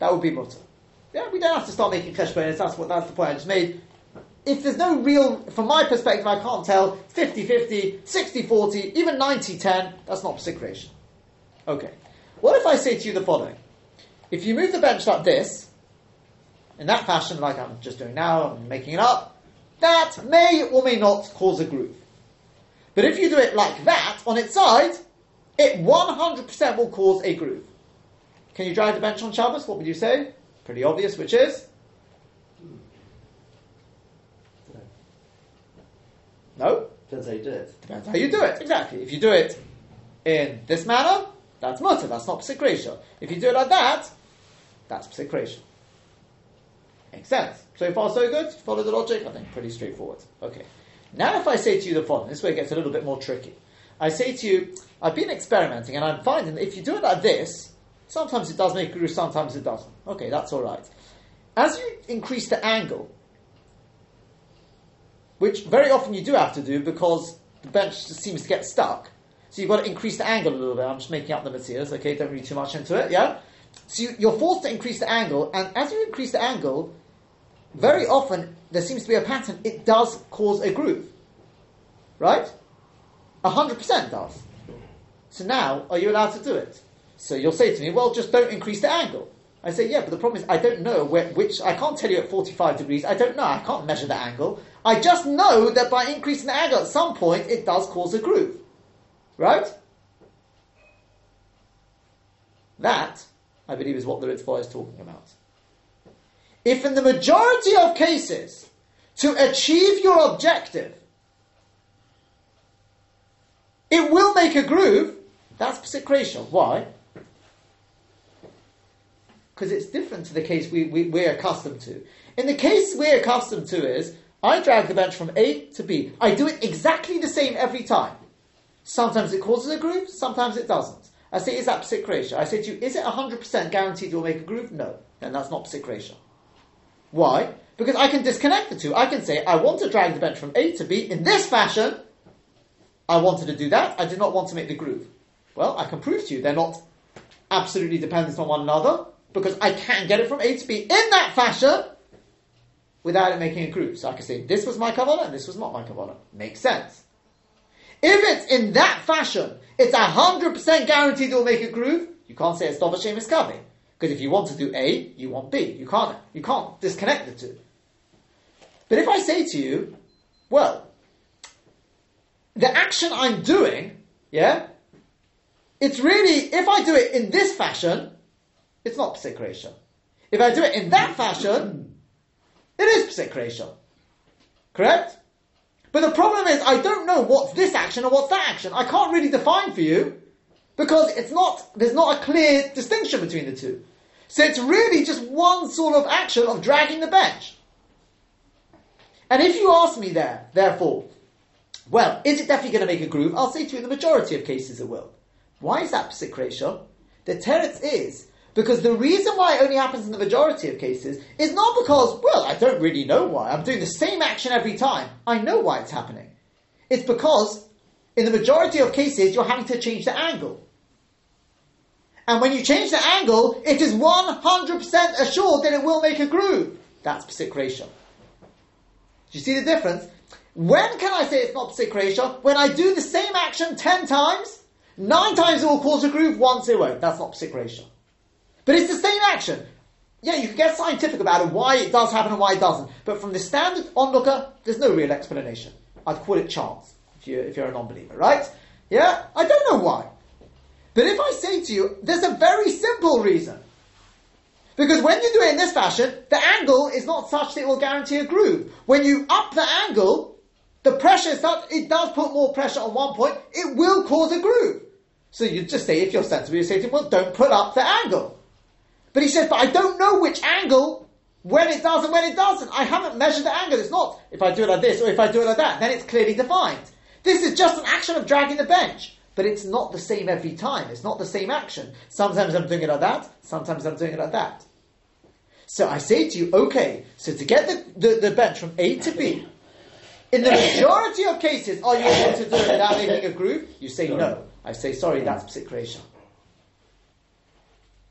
Speaker 1: That would be mutter. Yeah, we don't have to start making cheshbonis, that's what that's the point I just made. If there's no real, from my perspective, I can't tell 50 50, 60 40, even 90 10, that's not psikration. Okay. What if I say to you the following? If you move the bench like this, in that fashion, like I'm just doing now, I'm making it up, that may or may not cause a groove. But if you do it like that, on its side, it 100% will cause a groove. Can you drive the bench on Shabbos? What would you say? Pretty obvious, which is? No?
Speaker 4: Depends how you do it.
Speaker 1: Depends how you do it. Exactly. If you do it in this manner, that's mutter, that's not psikration. If you do it like that, that's psikration. Makes sense. So far, so good. Follow the logic. I think pretty straightforward. Okay. Now, if I say to you the following, this way it gets a little bit more tricky. I say to you, I've been experimenting and I'm finding that if you do it like this, sometimes it does make a groove, sometimes it doesn't. Okay, that's all right. As you increase the angle, which very often you do have to do because the bench seems to get stuck. So you've got to increase the angle a little bit. I'm just making up the materials, okay? Don't read too much into it, yeah? So you, you're forced to increase the angle, and as you increase the angle, very often there seems to be a pattern. It does cause a groove, right? hundred percent does. So now, are you allowed to do it? So you'll say to me, "Well, just don't increase the angle." I say, "Yeah, but the problem is I don't know where, which. I can't tell you at forty-five degrees. I don't know. I can't measure the angle. I just know that by increasing the angle at some point, it does cause a groove, right?" That, I believe, is what the Ritva is talking about. If in the majority of cases, to achieve your objective, it will make a groove, that's psikration. Why? Because it's different to the case we, we, we're accustomed to. In the case we're accustomed to is, I drag the bench from A to B. I do it exactly the same every time. Sometimes it causes a groove, sometimes it doesn't. I say, is that psikration? I say to you, is it 100% guaranteed you'll make a groove? No. Then that's not psikration. Why? Because I can disconnect the two. I can say, I want to drag the bench from A to B in this fashion. I wanted to do that. I did not want to make the groove. Well, I can prove to you they're not absolutely dependent on one another because I can get it from A to B in that fashion without it making a groove. So I can say, this was my kavanah and this was not my kavanah. Makes sense. If it's in that fashion, it's a hundred percent guaranteed it will make a groove. You can't say it's Dova Shemus Kavi. Because if you want to do A, you want B. You can't, you can't disconnect the two. But if I say to you, well, the action I'm doing, yeah, it's really, if I do it in this fashion, it's not psikration. If I do it in that fashion, it is psikration. Correct? But the problem is, I don't know what's this action or what's that action. I can't really define for you because it's not, there's not a clear distinction between the two. So it's really just one sort of action of dragging the bench. And if you ask me there, therefore, well, is it definitely going to make a groove? I'll say to you in the majority of cases it will. Why is that psikration? The teretz is because the reason why it only happens in the majority of cases is not because, well, I don't really know why. I'm doing the same action every time. I know why it's happening. It's because in the majority of cases, you're having to change the angle. And when you change the angle, it is 100% assured that it will make a groove. That's psik ratio. Do you see the difference? When can I say it's not psik ratio? When I do the same action 10 times, 9 times it will cause a groove, once it won't. That's not psik ratio. But it's the same action. Yeah, you can get scientific about it, why it does happen and why it doesn't. But from the standard onlooker, there's no real explanation. I'd call it chance, if you're, if you're a non-believer, right? Yeah? I don't know why. But if I say to you, there's a very simple reason. Because when you do it in this fashion, the angle is not such that it will guarantee a groove. When you up the angle, the pressure is such, it does put more pressure on one point, it will cause a groove. So you just say, if you're sensible, you say to him, well, don't put up the angle. But he says, but I don't know which angle, when it does and when it doesn't. I haven't measured the angle. It's not if I do it like this or if I do it like that. Then it's clearly defined. This is just an action of dragging the bench. But it's not the same every time. It's not the same action. Sometimes I'm doing it like that. Sometimes I'm doing it like that. So I say to you, okay, so to get the, the, the bench from A to B, in the majority of cases, are you able to do it without making a groove? You say no. I say, sorry, that's psik ratio.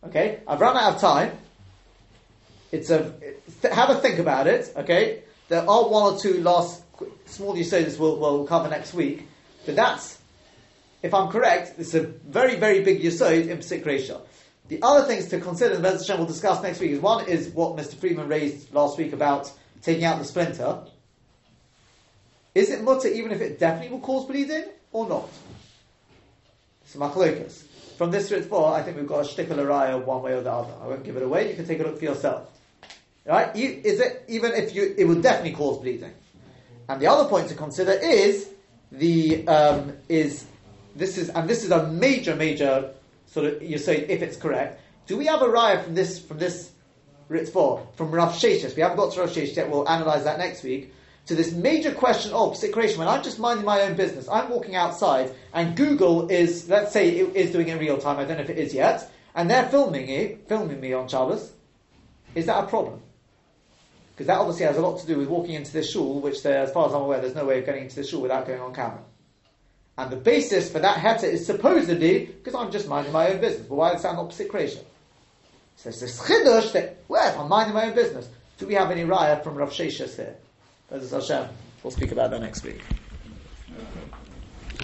Speaker 1: Okay, I've run out of time. It's a th- have a think about it. Okay, there are one or two last small usages we'll, we'll cover next week, but that's if I'm correct, it's a very very big yisod in psik ratio. The other things to consider, and Bez will discuss next week, is one is what Mr. Friedman raised last week about taking out the splinter. Is it mutter even if it definitely will cause bleeding or not? It's a machlokas. From this to four, I think we've got a shtickle araya one way or the other. I won't give it away. You can take a look for yourself. Right? Is it even if you? It will definitely cause bleeding. And the other point to consider is the um, is this is and this is a major major sort of you say if it's correct. Do we have a raya from this from this Ritva from Rav Sheshes? We haven't got to Rav Sheshes yet. We'll analyze that next week. To this major question of situation, when I'm just minding my own business, I'm walking outside, and Google is, let's say, it is doing it in real time. I don't know if it is yet, and they're filming it, filming me on Shabbos. Is that a problem? Because that obviously has a lot to do with walking into this shul, which, there, as far as I'm aware, there's no way of getting into this shul without going on camera. And the basis for that heta is supposedly because I'm just minding my own business. But why is that not psik ratio? So it's this chidush that, well, if I'm minding my own business, do we have any raya from Rav Sheshes here? Bezos Hashem. We'll speak about that next week.